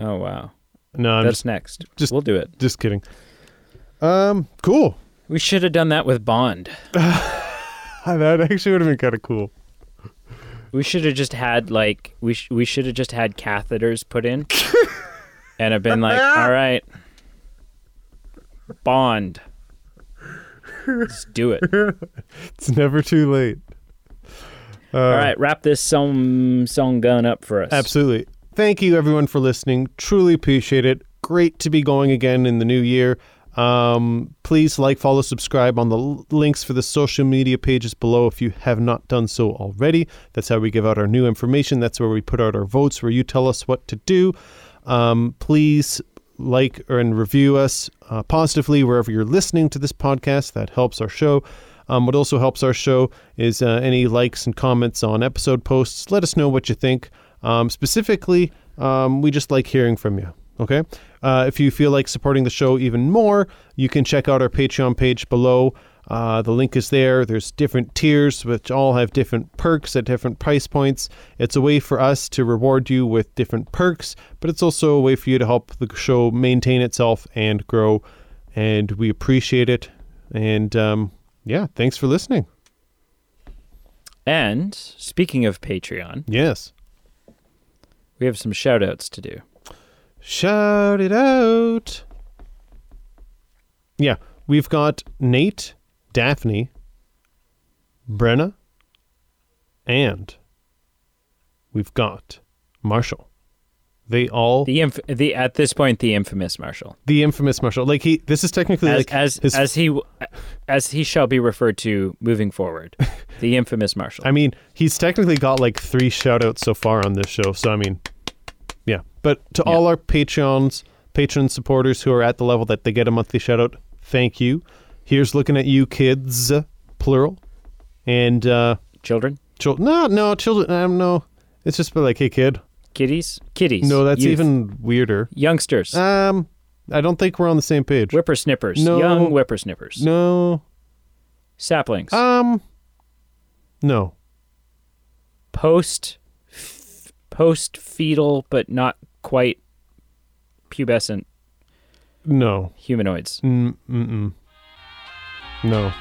Oh wow, No, I'm that's just, next. just- we'll do it. just kidding. Um, cool. We should have done that with Bond. [LAUGHS] That actually would have been kind of cool. We should have just had like we sh- we should have just had catheters put in, [LAUGHS] and have been like, all right, Bond. Let's do it. [LAUGHS] It's never too late. Uh, All right, wrap this song song gun up for us. Absolutely. Thank you, everyone, for listening. Truly appreciate it. Great to be going again in the new year. Um, please like, follow, subscribe on the links for the social media pages below if you have not done so already. That's how we give out our new information. That's where we put out our votes, where you tell us what to do. Um, please like and review us uh, positively wherever you're listening to this podcast. That helps our show. Um, what also helps our show is uh, any likes and comments on episode posts. Let us know what you think. Um, specifically, um, we just like hearing from you. Okay. Uh, if you feel like supporting the show even more, you can check out our Patreon page below. Uh, the link is there. There's different tiers, which all have different perks at different price points. It's a way for us to reward you with different perks, but it's also a way for you to help the show maintain itself and grow. And we appreciate it. And um, yeah, thanks for listening. And speaking of Patreon, Yes. We have some shout outs to do. Shout it out. Yeah, we've got Nate, Daphne, Brenna, and we've got Marshall. They all the, inf- the at this point the infamous Marshall. The infamous Marshall. Like he, this is technically As like as, his. as he as he shall be referred to moving forward. [LAUGHS] the infamous Marshall. I mean, he's technically got like three shout outs so far on this show. So I mean, yeah. But to Yeah. all our Patreons, patron supporters who are at the level that they get a monthly shout out, thank you. Here's looking at you, kids, plural, and uh, Children, children. No, no, children. Um, no, it's just like, hey, kid. Kiddies, Kitties. No, that's youth, even weirder. youngsters, Um, I don't think we're on the same page. whippersnippers, No. young whippersnippers, No. saplings, Um. No. post f- post fetal but not quite pubescent No. humanoids. Mm. Mm. No.